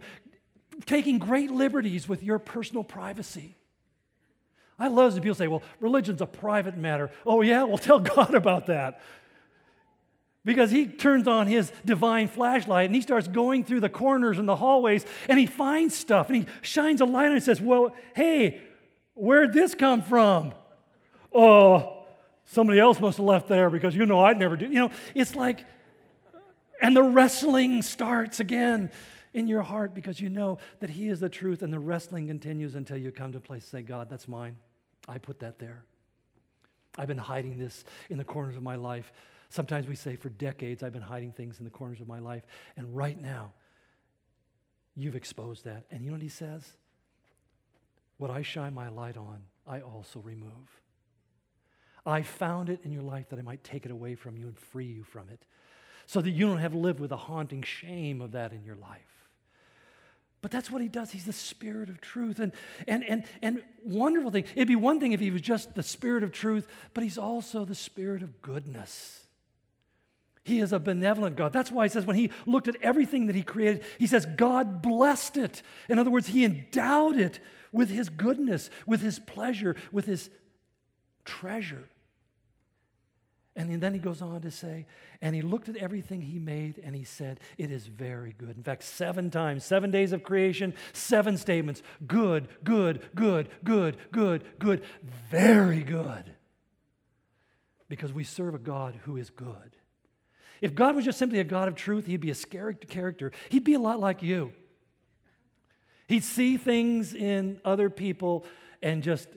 taking great liberties with your personal privacy. I love when people say, well, religion's a private matter. Oh, yeah? Well, tell God about that. Because he turns on his divine flashlight and he starts going through the corners and the hallways and he finds stuff and he shines a light and says, Well, hey, where'd this come from? Oh, somebody else must have left there because you know I'd never do. You know, it's like, and the wrestling starts again in your heart because you know that He is the truth, and the wrestling continues until you come to a place and say, God, that's mine. I put that there. I've been hiding this in the corners of my life. Sometimes we say, for decades, I've been hiding things in the corners of my life. And right now, you've exposed that. And you know what he says? What I shine my light on, I also remove. I found it in your life that I might take it away from you and free you from it so that you don't have to live with the haunting shame of that in your life. But that's what he does. He's the spirit of truth. And, and, and, and wonderful thing, it'd be one thing if he was just the spirit of truth, but he's also the spirit of goodness. He is a benevolent God. That's why he says when he looked at everything that he created, he says God blessed it. In other words, he endowed it with his goodness, with his pleasure, with his treasure. And then he goes on to say, and he looked at everything he made and he said, It is very good. In fact, seven times, seven days of creation, seven statements good, good, good, good, good, good, very good. Because we serve a God who is good. If God was just simply a God of truth, he'd be a scary character. He'd be a lot like you. He'd see things in other people and just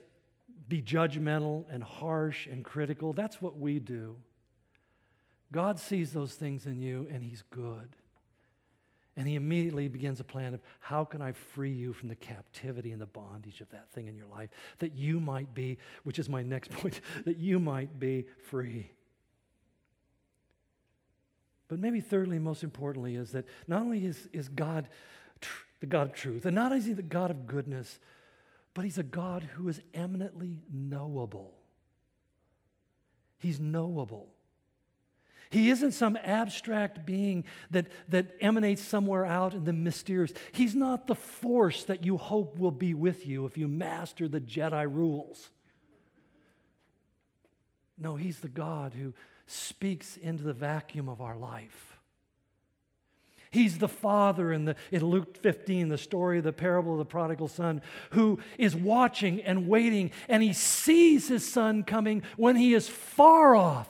be judgmental and harsh and critical. That's what we do. God sees those things in you and He's good. And He immediately begins a plan of how can I free you from the captivity and the bondage of that thing in your life that you might be, which is my next point, that you might be free. But maybe thirdly, most importantly, is that not only is, is God tr- the God of truth, and not only is He the God of goodness, but he's a God who is eminently knowable. He's knowable. He isn't some abstract being that, that emanates somewhere out in the mysterious. He's not the force that you hope will be with you if you master the Jedi rules. No, he's the God who speaks into the vacuum of our life. He's the father in, the, in Luke 15, the story of the parable of the prodigal son, who is watching and waiting, and he sees his son coming when he is far off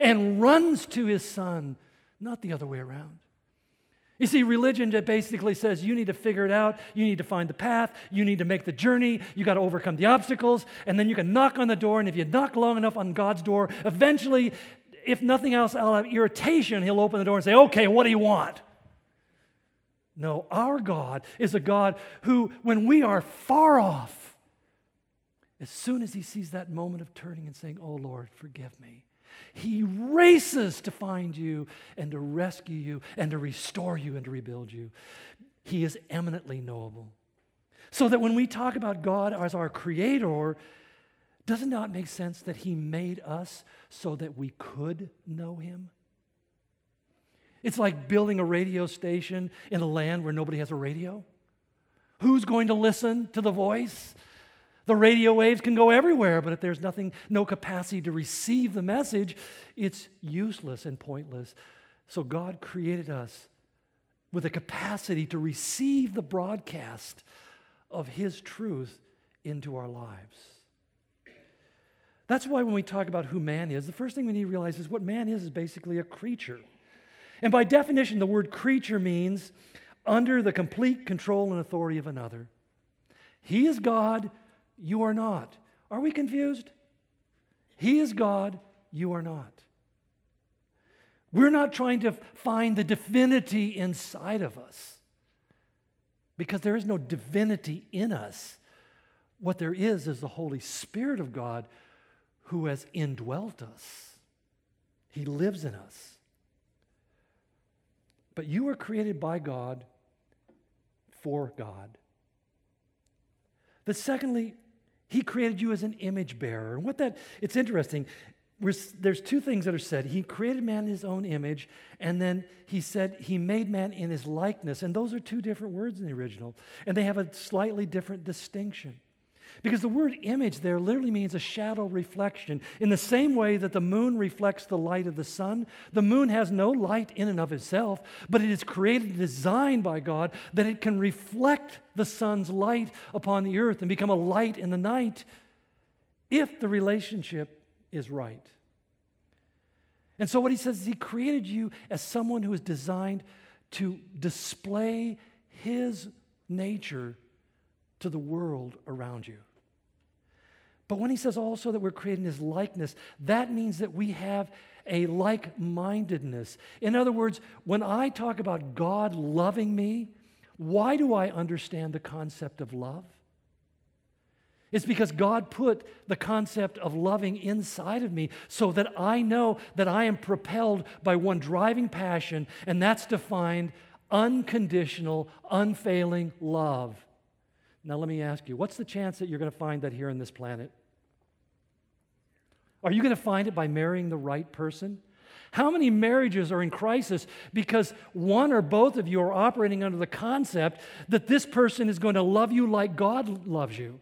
and runs to his son, not the other way around. You see, religion that basically says you need to figure it out, you need to find the path, you need to make the journey, you got to overcome the obstacles, and then you can knock on the door, and if you knock long enough on God's door, eventually, if nothing else, I'll have irritation, he'll open the door and say, Okay, what do you want? No, our God is a God who, when we are far off, as soon as he sees that moment of turning and saying, Oh Lord, forgive me, he races to find you and to rescue you and to restore you and to rebuild you. He is eminently knowable. So that when we talk about God as our creator, does it not make sense that he made us so that we could know him? It's like building a radio station in a land where nobody has a radio. Who's going to listen to the voice? The radio waves can go everywhere, but if there's nothing, no capacity to receive the message, it's useless and pointless. So God created us with a capacity to receive the broadcast of His truth into our lives. That's why when we talk about who man is, the first thing we need to realize is what man is is basically a creature. And by definition, the word creature means under the complete control and authority of another. He is God, you are not. Are we confused? He is God, you are not. We're not trying to find the divinity inside of us because there is no divinity in us. What there is is the Holy Spirit of God who has indwelt us, He lives in us. But you were created by God for God. But secondly, he created you as an image bearer. And what that, it's interesting. there's two things that are said. He created man in his own image, and then he said he made man in his likeness. And those are two different words in the original, and they have a slightly different distinction. Because the word image there literally means a shadow reflection. In the same way that the moon reflects the light of the sun, the moon has no light in and of itself, but it is created and designed by God that it can reflect the sun's light upon the earth and become a light in the night if the relationship is right. And so, what he says is, he created you as someone who is designed to display his nature to the world around you. But when he says also that we're creating his likeness, that means that we have a like mindedness. In other words, when I talk about God loving me, why do I understand the concept of love? It's because God put the concept of loving inside of me so that I know that I am propelled by one driving passion, and that's defined unconditional, unfailing love. Now, let me ask you what's the chance that you're going to find that here on this planet? Are you going to find it by marrying the right person? How many marriages are in crisis because one or both of you are operating under the concept that this person is going to love you like God loves you?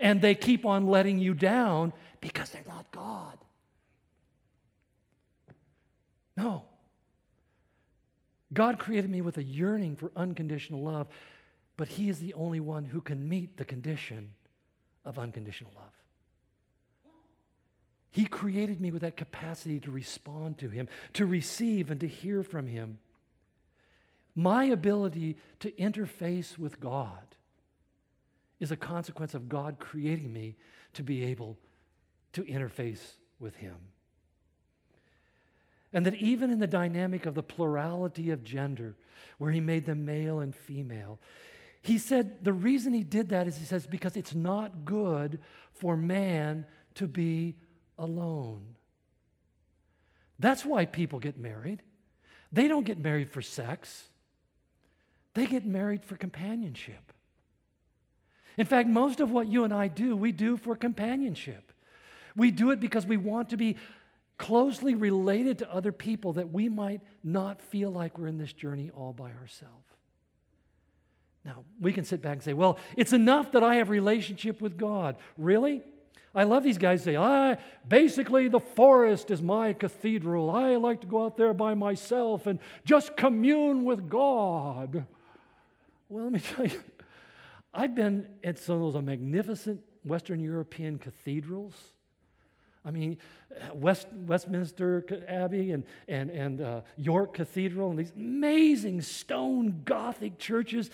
and they keep on letting you down because they're not God. No. God created me with a yearning for unconditional love, but He is the only one who can meet the condition of unconditional love. He created me with that capacity to respond to Him, to receive and to hear from Him. My ability to interface with God is a consequence of God creating me to be able to interface with Him. And that even in the dynamic of the plurality of gender, where He made them male and female, He said the reason He did that is He says, because it's not good for man to be alone. That's why people get married. They don't get married for sex, they get married for companionship. In fact, most of what you and I do, we do for companionship. We do it because we want to be closely related to other people that we might not feel like we're in this journey all by ourselves. Now, we can sit back and say, well, it's enough that I have a relationship with God. Really? I love these guys say, I basically the forest is my cathedral. I like to go out there by myself and just commune with God. Well, let me tell you, I've been at some of those magnificent Western European cathedrals. I mean, West, Westminster Abbey and, and, and uh, York Cathedral and these amazing stone Gothic churches.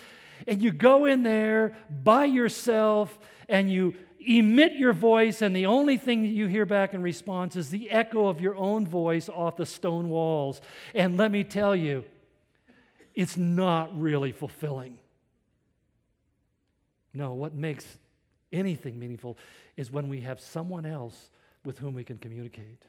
And you go in there by yourself and you emit your voice, and the only thing that you hear back in response is the echo of your own voice off the stone walls. And let me tell you, it's not really fulfilling. No, what makes anything meaningful is when we have someone else with whom we can communicate.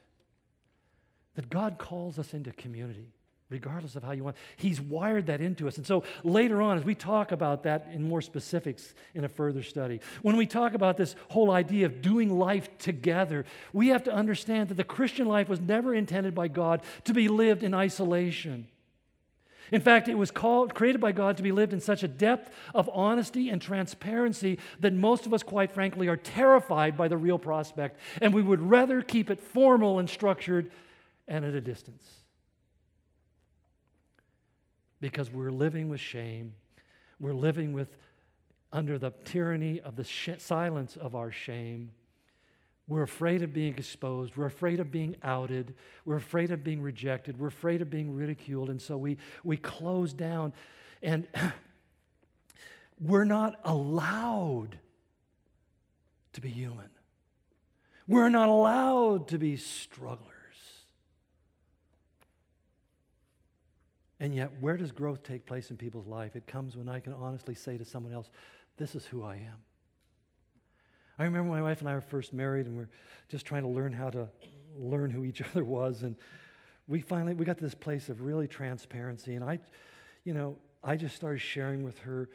That God calls us into community, regardless of how you want. He's wired that into us. And so later on, as we talk about that in more specifics in a further study, when we talk about this whole idea of doing life together, we have to understand that the Christian life was never intended by God to be lived in isolation. In fact, it was called, created by God to be lived in such a depth of honesty and transparency that most of us, quite frankly, are terrified by the real prospect, and we would rather keep it formal and structured and at a distance. Because we're living with shame, we're living with under the tyranny of the sh- silence of our shame. We're afraid of being exposed. We're afraid of being outed. We're afraid of being rejected. We're afraid of being ridiculed. And so we, we close down. And we're not allowed to be human. We're not allowed to be strugglers. And yet, where does growth take place in people's life? It comes when I can honestly say to someone else, This is who I am. I remember my wife and I were first married, and we we're just trying to learn how to learn who each other was. And we finally we got to this place of really transparency. And I, you know, I just started sharing with her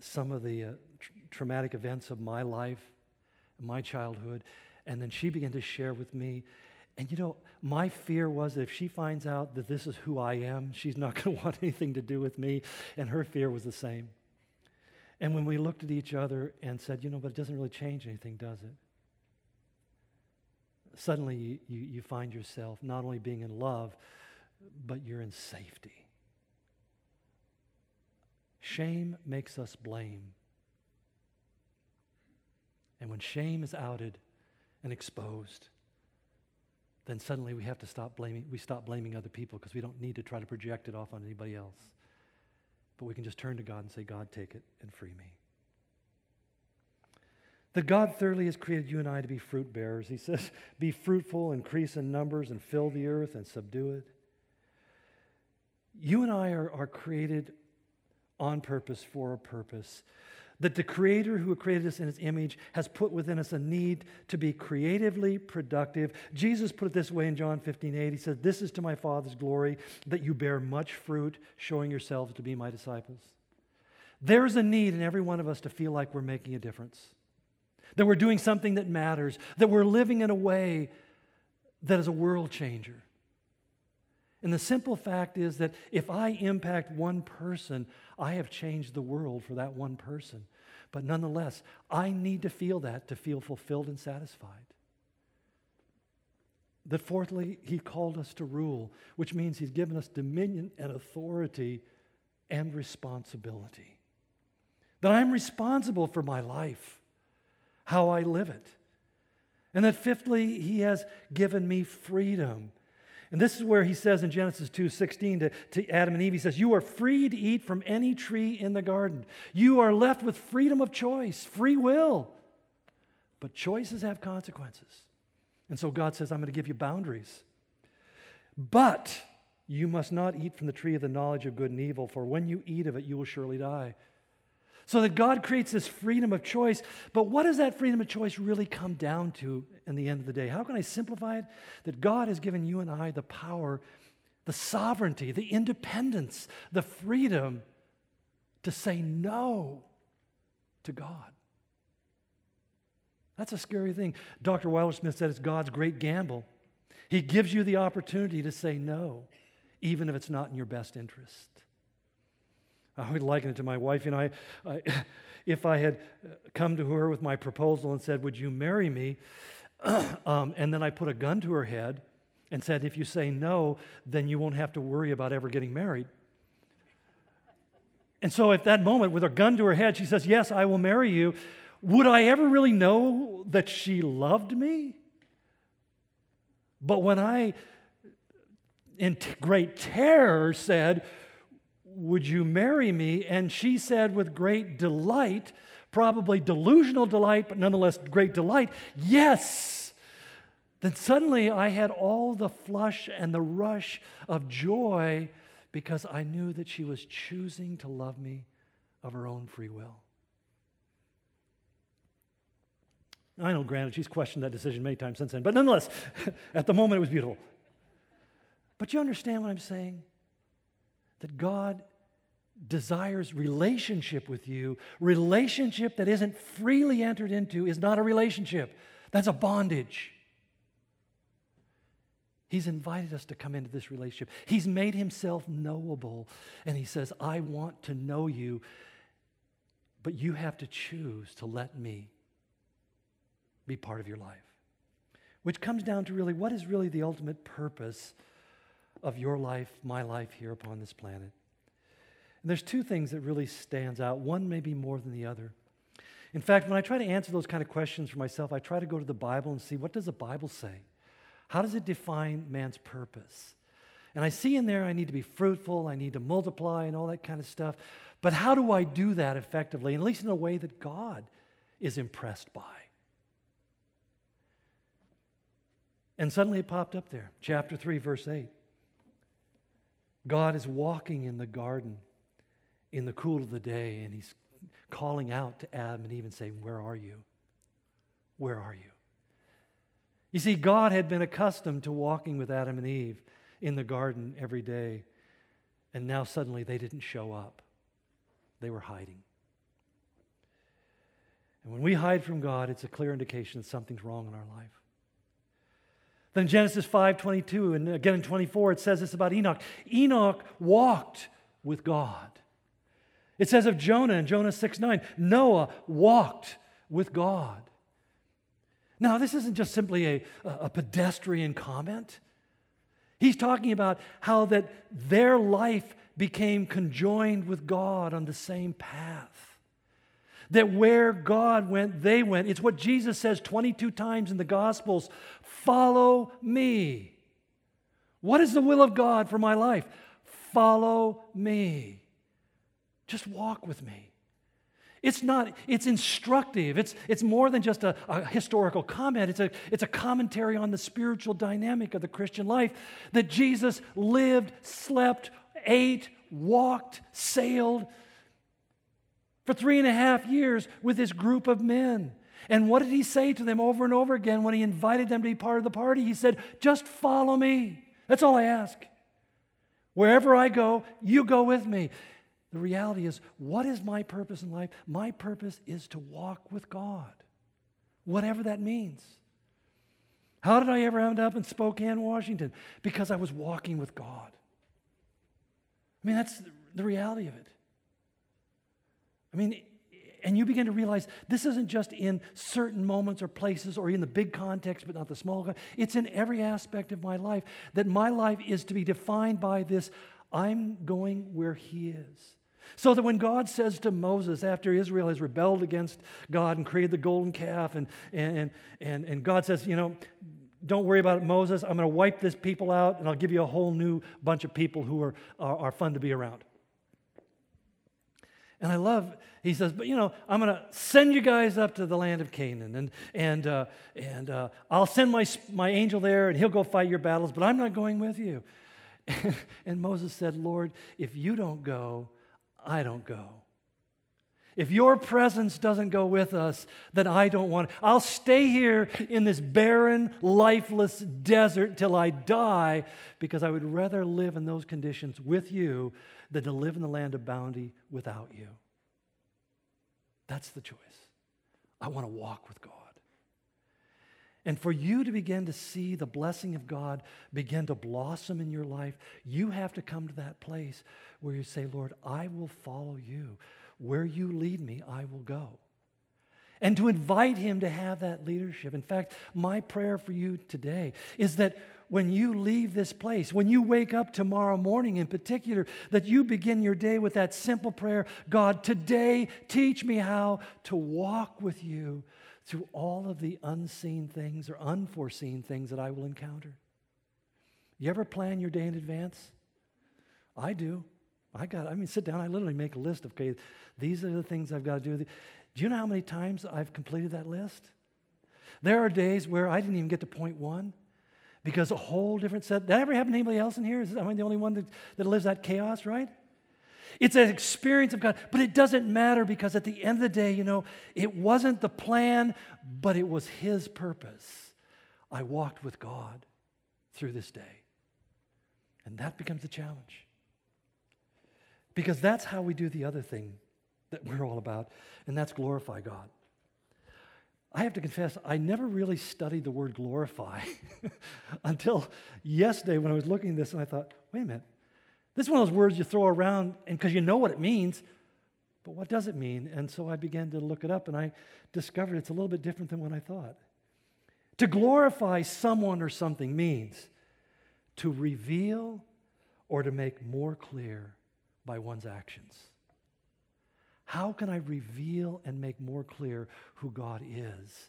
some of the uh, tr- traumatic events of my life, my childhood, and then she began to share with me. And you know, my fear was that if she finds out that this is who I am, she's not going to want anything to do with me. And her fear was the same. And when we looked at each other and said, you know, but it doesn't really change anything, does it? Suddenly you, you, you find yourself not only being in love, but you're in safety. Shame makes us blame. And when shame is outed and exposed, then suddenly we have to stop blaming, we stop blaming other people because we don't need to try to project it off on anybody else. But we can just turn to God and say, God, take it and free me. That God thoroughly has created you and I to be fruit bearers. He says, Be fruitful, increase in numbers, and fill the earth and subdue it. You and I are, are created on purpose for a purpose that the Creator who created us in His image has put within us a need to be creatively productive. Jesus put it this way in John 15 8. He said, This is to my Father's glory that you bear much fruit, showing yourselves to be my disciples. There's a need in every one of us to feel like we're making a difference, that we're doing something that matters, that we're living in a way that is a world changer. And the simple fact is that if I impact one person, I have changed the world for that one person. But nonetheless, I need to feel that to feel fulfilled and satisfied. That fourthly, he called us to rule, which means he's given us dominion and authority and responsibility. That I'm responsible for my life, how I live it. And that fifthly, he has given me freedom and this is where he says in Genesis 2 16 to, to Adam and Eve, he says, You are free to eat from any tree in the garden. You are left with freedom of choice, free will. But choices have consequences. And so God says, I'm going to give you boundaries. But you must not eat from the tree of the knowledge of good and evil, for when you eat of it, you will surely die. So that God creates this freedom of choice. But what does that freedom of choice really come down to in the end of the day? How can I simplify it? That God has given you and I the power, the sovereignty, the independence, the freedom to say no to God. That's a scary thing. Dr. Wilder-Smith said it's God's great gamble. He gives you the opportunity to say no, even if it's not in your best interest. I would liken it to my wife. You know, I, I, if I had come to her with my proposal and said, Would you marry me? um, and then I put a gun to her head and said, If you say no, then you won't have to worry about ever getting married. And so at that moment, with a gun to her head, she says, Yes, I will marry you. Would I ever really know that she loved me? But when I, in t- great terror, said, would you marry me? And she said, with great delight, probably delusional delight, but nonetheless great delight, Yes. Then suddenly I had all the flush and the rush of joy because I knew that she was choosing to love me of her own free will. I know, granted, she's questioned that decision many times since then, but nonetheless, at the moment it was beautiful. But you understand what I'm saying? That God desires relationship with you. Relationship that isn't freely entered into is not a relationship, that's a bondage. He's invited us to come into this relationship. He's made himself knowable. And he says, I want to know you, but you have to choose to let me be part of your life. Which comes down to really what is really the ultimate purpose of your life, my life here upon this planet. And there's two things that really stands out. One maybe more than the other. In fact, when I try to answer those kind of questions for myself, I try to go to the Bible and see what does the Bible say? How does it define man's purpose? And I see in there I need to be fruitful, I need to multiply and all that kind of stuff. But how do I do that effectively, at least in a way that God is impressed by? And suddenly it popped up there, chapter 3, verse 8. God is walking in the garden in the cool of the day, and he's calling out to Adam and Eve and saying, Where are you? Where are you? You see, God had been accustomed to walking with Adam and Eve in the garden every day, and now suddenly they didn't show up. They were hiding. And when we hide from God, it's a clear indication that something's wrong in our life. Then Genesis 5 22, and again in 24, it says this about Enoch Enoch walked with God. It says of Jonah in Jonah 6 9, Noah walked with God. Now, this isn't just simply a, a pedestrian comment. He's talking about how that their life became conjoined with God on the same path. That where God went, they went. It's what Jesus says 22 times in the Gospels follow me. What is the will of God for my life? Follow me. Just walk with me. It's not, it's instructive. It's, it's more than just a, a, historical comment. It's a, it's a commentary on the spiritual dynamic of the Christian life that Jesus lived, slept, ate, walked, sailed for three and a half years with this group of men. And what did he say to them over and over again when he invited them to be part of the party? He said, Just follow me. That's all I ask. Wherever I go, you go with me. The reality is, what is my purpose in life? My purpose is to walk with God, whatever that means. How did I ever end up in Spokane, Washington? Because I was walking with God. I mean, that's the reality of it. I mean, and you begin to realize this isn't just in certain moments or places or in the big context, but not the small. It's in every aspect of my life that my life is to be defined by this I'm going where He is. So that when God says to Moses, after Israel has rebelled against God and created the golden calf, and, and, and, and God says, you know, don't worry about it, Moses. I'm going to wipe this people out, and I'll give you a whole new bunch of people who are, are, are fun to be around. And I love, he says, but you know, I'm going to send you guys up to the land of Canaan, and, and, uh, and uh, I'll send my, my angel there, and he'll go fight your battles, but I'm not going with you. and Moses said, Lord, if you don't go, I don't go. If your presence doesn't go with us, then I don't want. I'll stay here in this barren, lifeless desert till I die because I would rather live in those conditions with you than to live in the land of bounty without you. That's the choice. I want to walk with God. And for you to begin to see the blessing of God begin to blossom in your life, you have to come to that place where you say, Lord, I will follow you. Where you lead me, I will go. And to invite Him to have that leadership. In fact, my prayer for you today is that when you leave this place, when you wake up tomorrow morning in particular, that you begin your day with that simple prayer God, today teach me how to walk with you through all of the unseen things or unforeseen things that I will encounter. You ever plan your day in advance? I do. I got, I mean, sit down, I literally make a list of, okay, these are the things I've got to do. Do you know how many times I've completed that list? There are days where I didn't even get to point one because a whole different set. That ever happen to anybody else in here? Is, am I the only one that, that lives that chaos, right? It's an experience of God, but it doesn't matter because at the end of the day, you know, it wasn't the plan, but it was His purpose. I walked with God through this day. And that becomes the challenge. Because that's how we do the other thing that we're all about, and that's glorify God. I have to confess, I never really studied the word glorify until yesterday when I was looking at this and I thought, wait a minute, this is one of those words you throw around and because you know what it means, but what does it mean? And so I began to look it up and I discovered it's a little bit different than what I thought. To glorify someone or something means to reveal or to make more clear by one's actions. How can I reveal and make more clear who God is?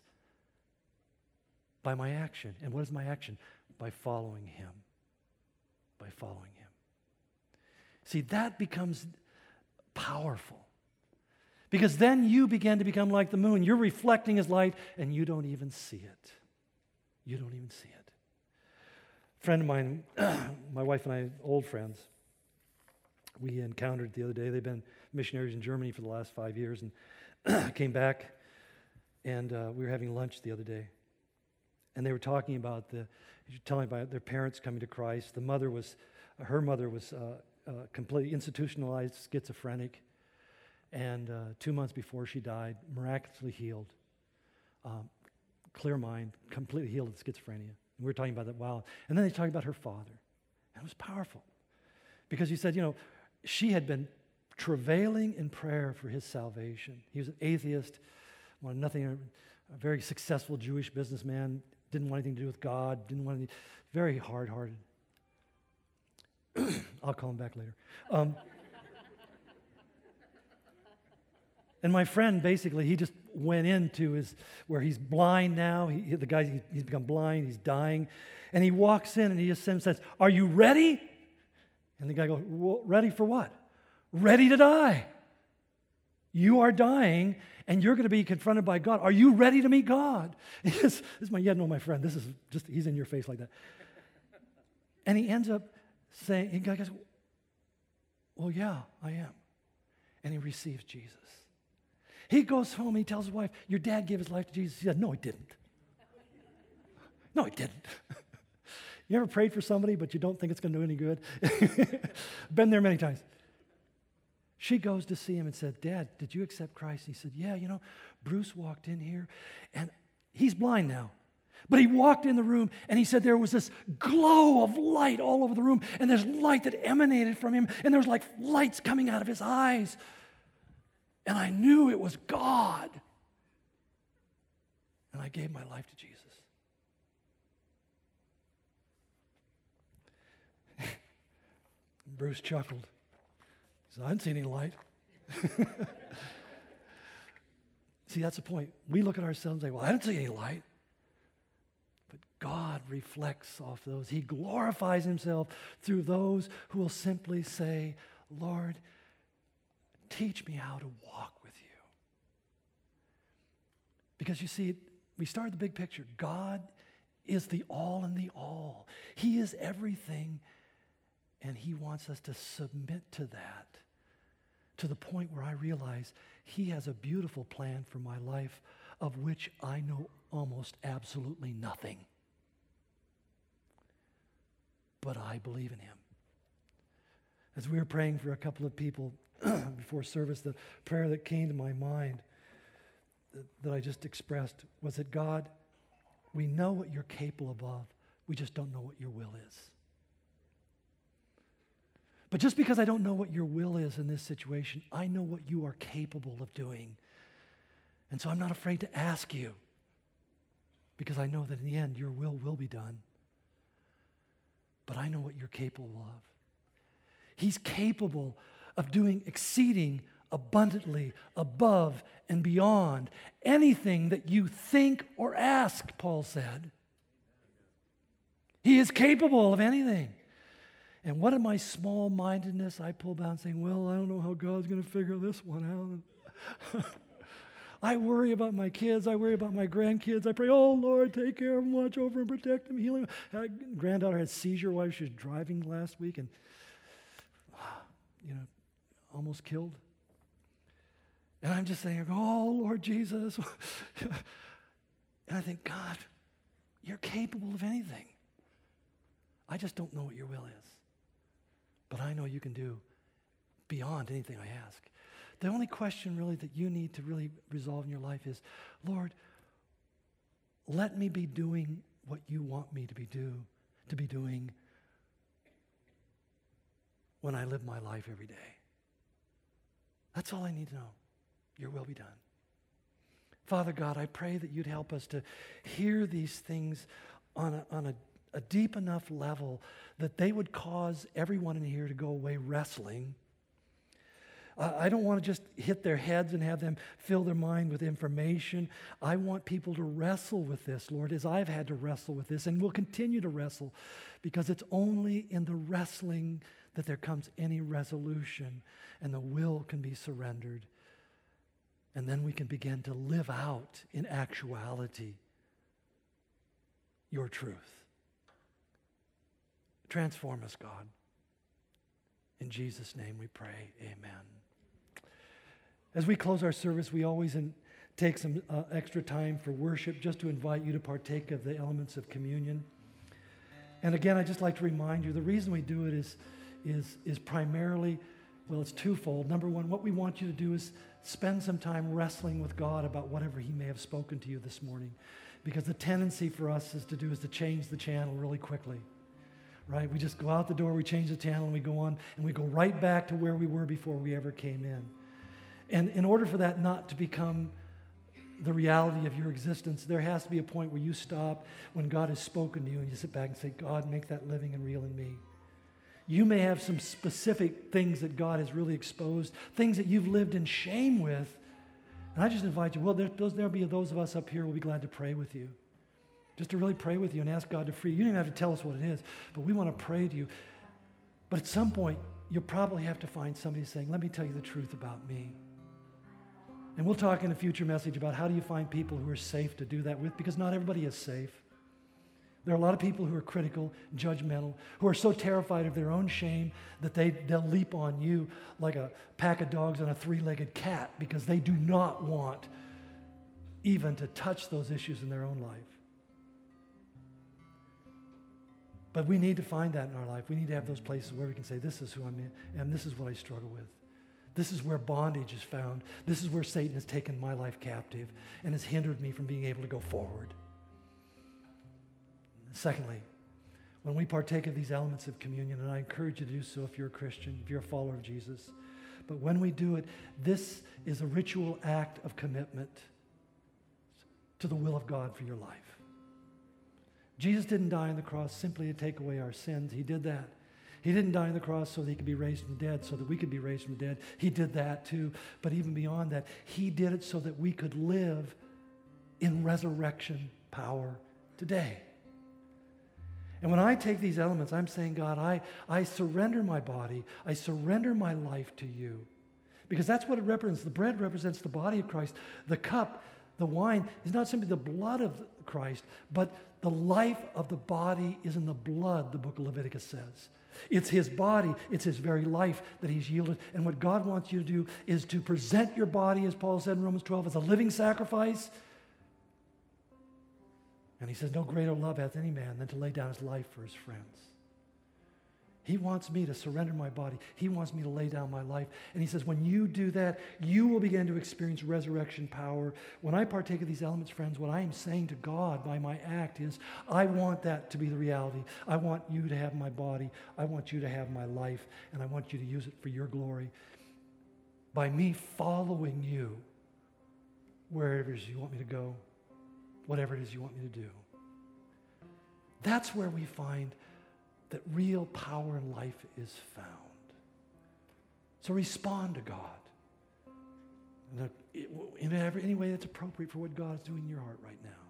By my action. And what is my action? By following Him. By following Him. See, that becomes powerful. Because then you begin to become like the moon. You're reflecting his light and you don't even see it. You don't even see it. A friend of mine, my wife and I, old friends, we encountered the other day. They've been missionaries in Germany for the last five years and came back and uh, we were having lunch the other day. And they were talking about the, telling about their parents coming to Christ. The mother was, her mother was uh, uh, completely institutionalized schizophrenic. And uh, two months before she died, miraculously healed. Um, clear mind, completely healed of schizophrenia. And We were talking about that. Wow. And then they talked about her father. And it was powerful because he said, you know, she had been travailing in prayer for his salvation. He was an atheist, wanted nothing, a very successful Jewish businessman, didn't want anything to do with God, didn't want anything, very hard hearted. I'll call him back later. Um, and my friend basically, he just went into his, where he's blind now. He, the guy, he's become blind, he's dying. And he walks in and he just says, Are you ready? And the guy goes, Ready for what? Ready to die. You are dying and you're going to be confronted by God. Are you ready to meet God? This is my, yeah, no, my friend. This is just, he's in your face like that. And he ends up saying, he goes, Well, yeah, I am. And he receives Jesus. He goes home, he tells his wife, Your dad gave his life to Jesus. He said, No, he didn't. No, he didn't. you ever prayed for somebody, but you don't think it's going to do any good? Been there many times. She goes to see him and said, Dad, did you accept Christ? And he said, Yeah, you know, Bruce walked in here and he's blind now. But he walked in the room and he said there was this glow of light all over the room, and there's light that emanated from him, and there was like lights coming out of his eyes. And I knew it was God. And I gave my life to Jesus. Bruce chuckled. Said, I didn't see any light. see, that's the point. We look at ourselves and say, Well, I didn't see any light. But God reflects off those. He glorifies Himself through those who will simply say, Lord, Teach me how to walk with you. Because you see, we started the big picture. God is the all and the all, He is everything, and He wants us to submit to that to the point where I realize He has a beautiful plan for my life of which I know almost absolutely nothing. But I believe in Him. As we were praying for a couple of people before service, the prayer that came to my mind that, I just expressed was that God, we know what you're capable of, we just don't know what your will is. But just because I don't know what your will is in this situation, I know what you are capable of doing. And so I'm not afraid to ask you because I know that in the end your will will be done. But I know what you're capable of. He's capable of doing exceeding abundantly above and beyond anything that you think or ask, Paul said. He is capable of anything. And what in my small mindedness, I pull down saying, Well, I don't know how God's going to figure this one out. I worry about my kids. I worry about my grandkids. I pray, oh Lord, take care of them, watch over and protect them, heal them. Uh, granddaughter had seizure while she was driving last week, and you know, almost killed. And I'm just saying, oh, Lord Jesus. and I think, God, you're capable of anything. I just don't know what your will is. But I know you can do beyond anything I ask. The only question really that you need to really resolve in your life is, Lord, let me be doing what you want me to be do, to be doing when I live my life every day. That's all I need to know. Your will be done. Father God, I pray that you'd help us to hear these things on a, on a, a deep enough level that they would cause everyone in here to go away wrestling. I don't want to just hit their heads and have them fill their mind with information. I want people to wrestle with this, Lord, as I've had to wrestle with this and will continue to wrestle because it's only in the wrestling that there comes any resolution and the will can be surrendered. And then we can begin to live out in actuality your truth. Transform us, God. In Jesus' name we pray. Amen. As we close our service, we always in, take some uh, extra time for worship just to invite you to partake of the elements of communion. And again, I'd just like to remind you the reason we do it is is, is primarily, well, it's twofold. Number one, what we want you to do is spend some time wrestling with God about whatever He may have spoken to you this morning. Because the tendency for us is to do is to change the channel really quickly. Right? We just go out the door, we change the channel, and we go on, and we go right back to where we were before we ever came in. And in order for that not to become the reality of your existence, there has to be a point where you stop when God has spoken to you and you sit back and say, God, make that living and real in me. You may have some specific things that God has really exposed, things that you've lived in shame with. And I just invite you, well, there, there'll be those of us up here will be glad to pray with you. Just to really pray with you and ask God to free you. You don't even have to tell us what it is, but we want to pray to you. But at some point, you'll probably have to find somebody saying, Let me tell you the truth about me. And we'll talk in a future message about how do you find people who are safe to do that with, because not everybody is safe. There are a lot of people who are critical, judgmental, who are so terrified of their own shame that they, they'll leap on you like a pack of dogs on a three legged cat because they do not want even to touch those issues in their own life. But we need to find that in our life. We need to have those places where we can say, This is who I'm in, and this is what I struggle with. This is where bondage is found. This is where Satan has taken my life captive and has hindered me from being able to go forward. Secondly, when we partake of these elements of communion, and I encourage you to do so if you're a Christian, if you're a follower of Jesus, but when we do it, this is a ritual act of commitment to the will of God for your life. Jesus didn't die on the cross simply to take away our sins. He did that he didn't die on the cross so that he could be raised from the dead, so that we could be raised from the dead. He did that too. But even beyond that, he did it so that we could live in resurrection power today. And when I take these elements, I'm saying, God, I, I surrender my body, I surrender my life to you. Because that's what it represents. The bread represents the body of Christ. The cup, the wine, is not simply the blood of Christ, but the life of the body is in the blood, the book of Leviticus says. It's his body, it's his very life that he's yielded. And what God wants you to do is to present your body, as Paul said in Romans 12, as a living sacrifice. And he says, No greater love hath any man than to lay down his life for his friends. He wants me to surrender my body. He wants me to lay down my life. And he says, when you do that, you will begin to experience resurrection power. When I partake of these elements, friends, what I am saying to God by my act is, I want that to be the reality. I want you to have my body. I want you to have my life. And I want you to use it for your glory. By me following you wherever it is you want me to go, whatever it is you want me to do. That's where we find that real power in life is found. So respond to God in, in any way that's appropriate for what God is doing in your heart right now.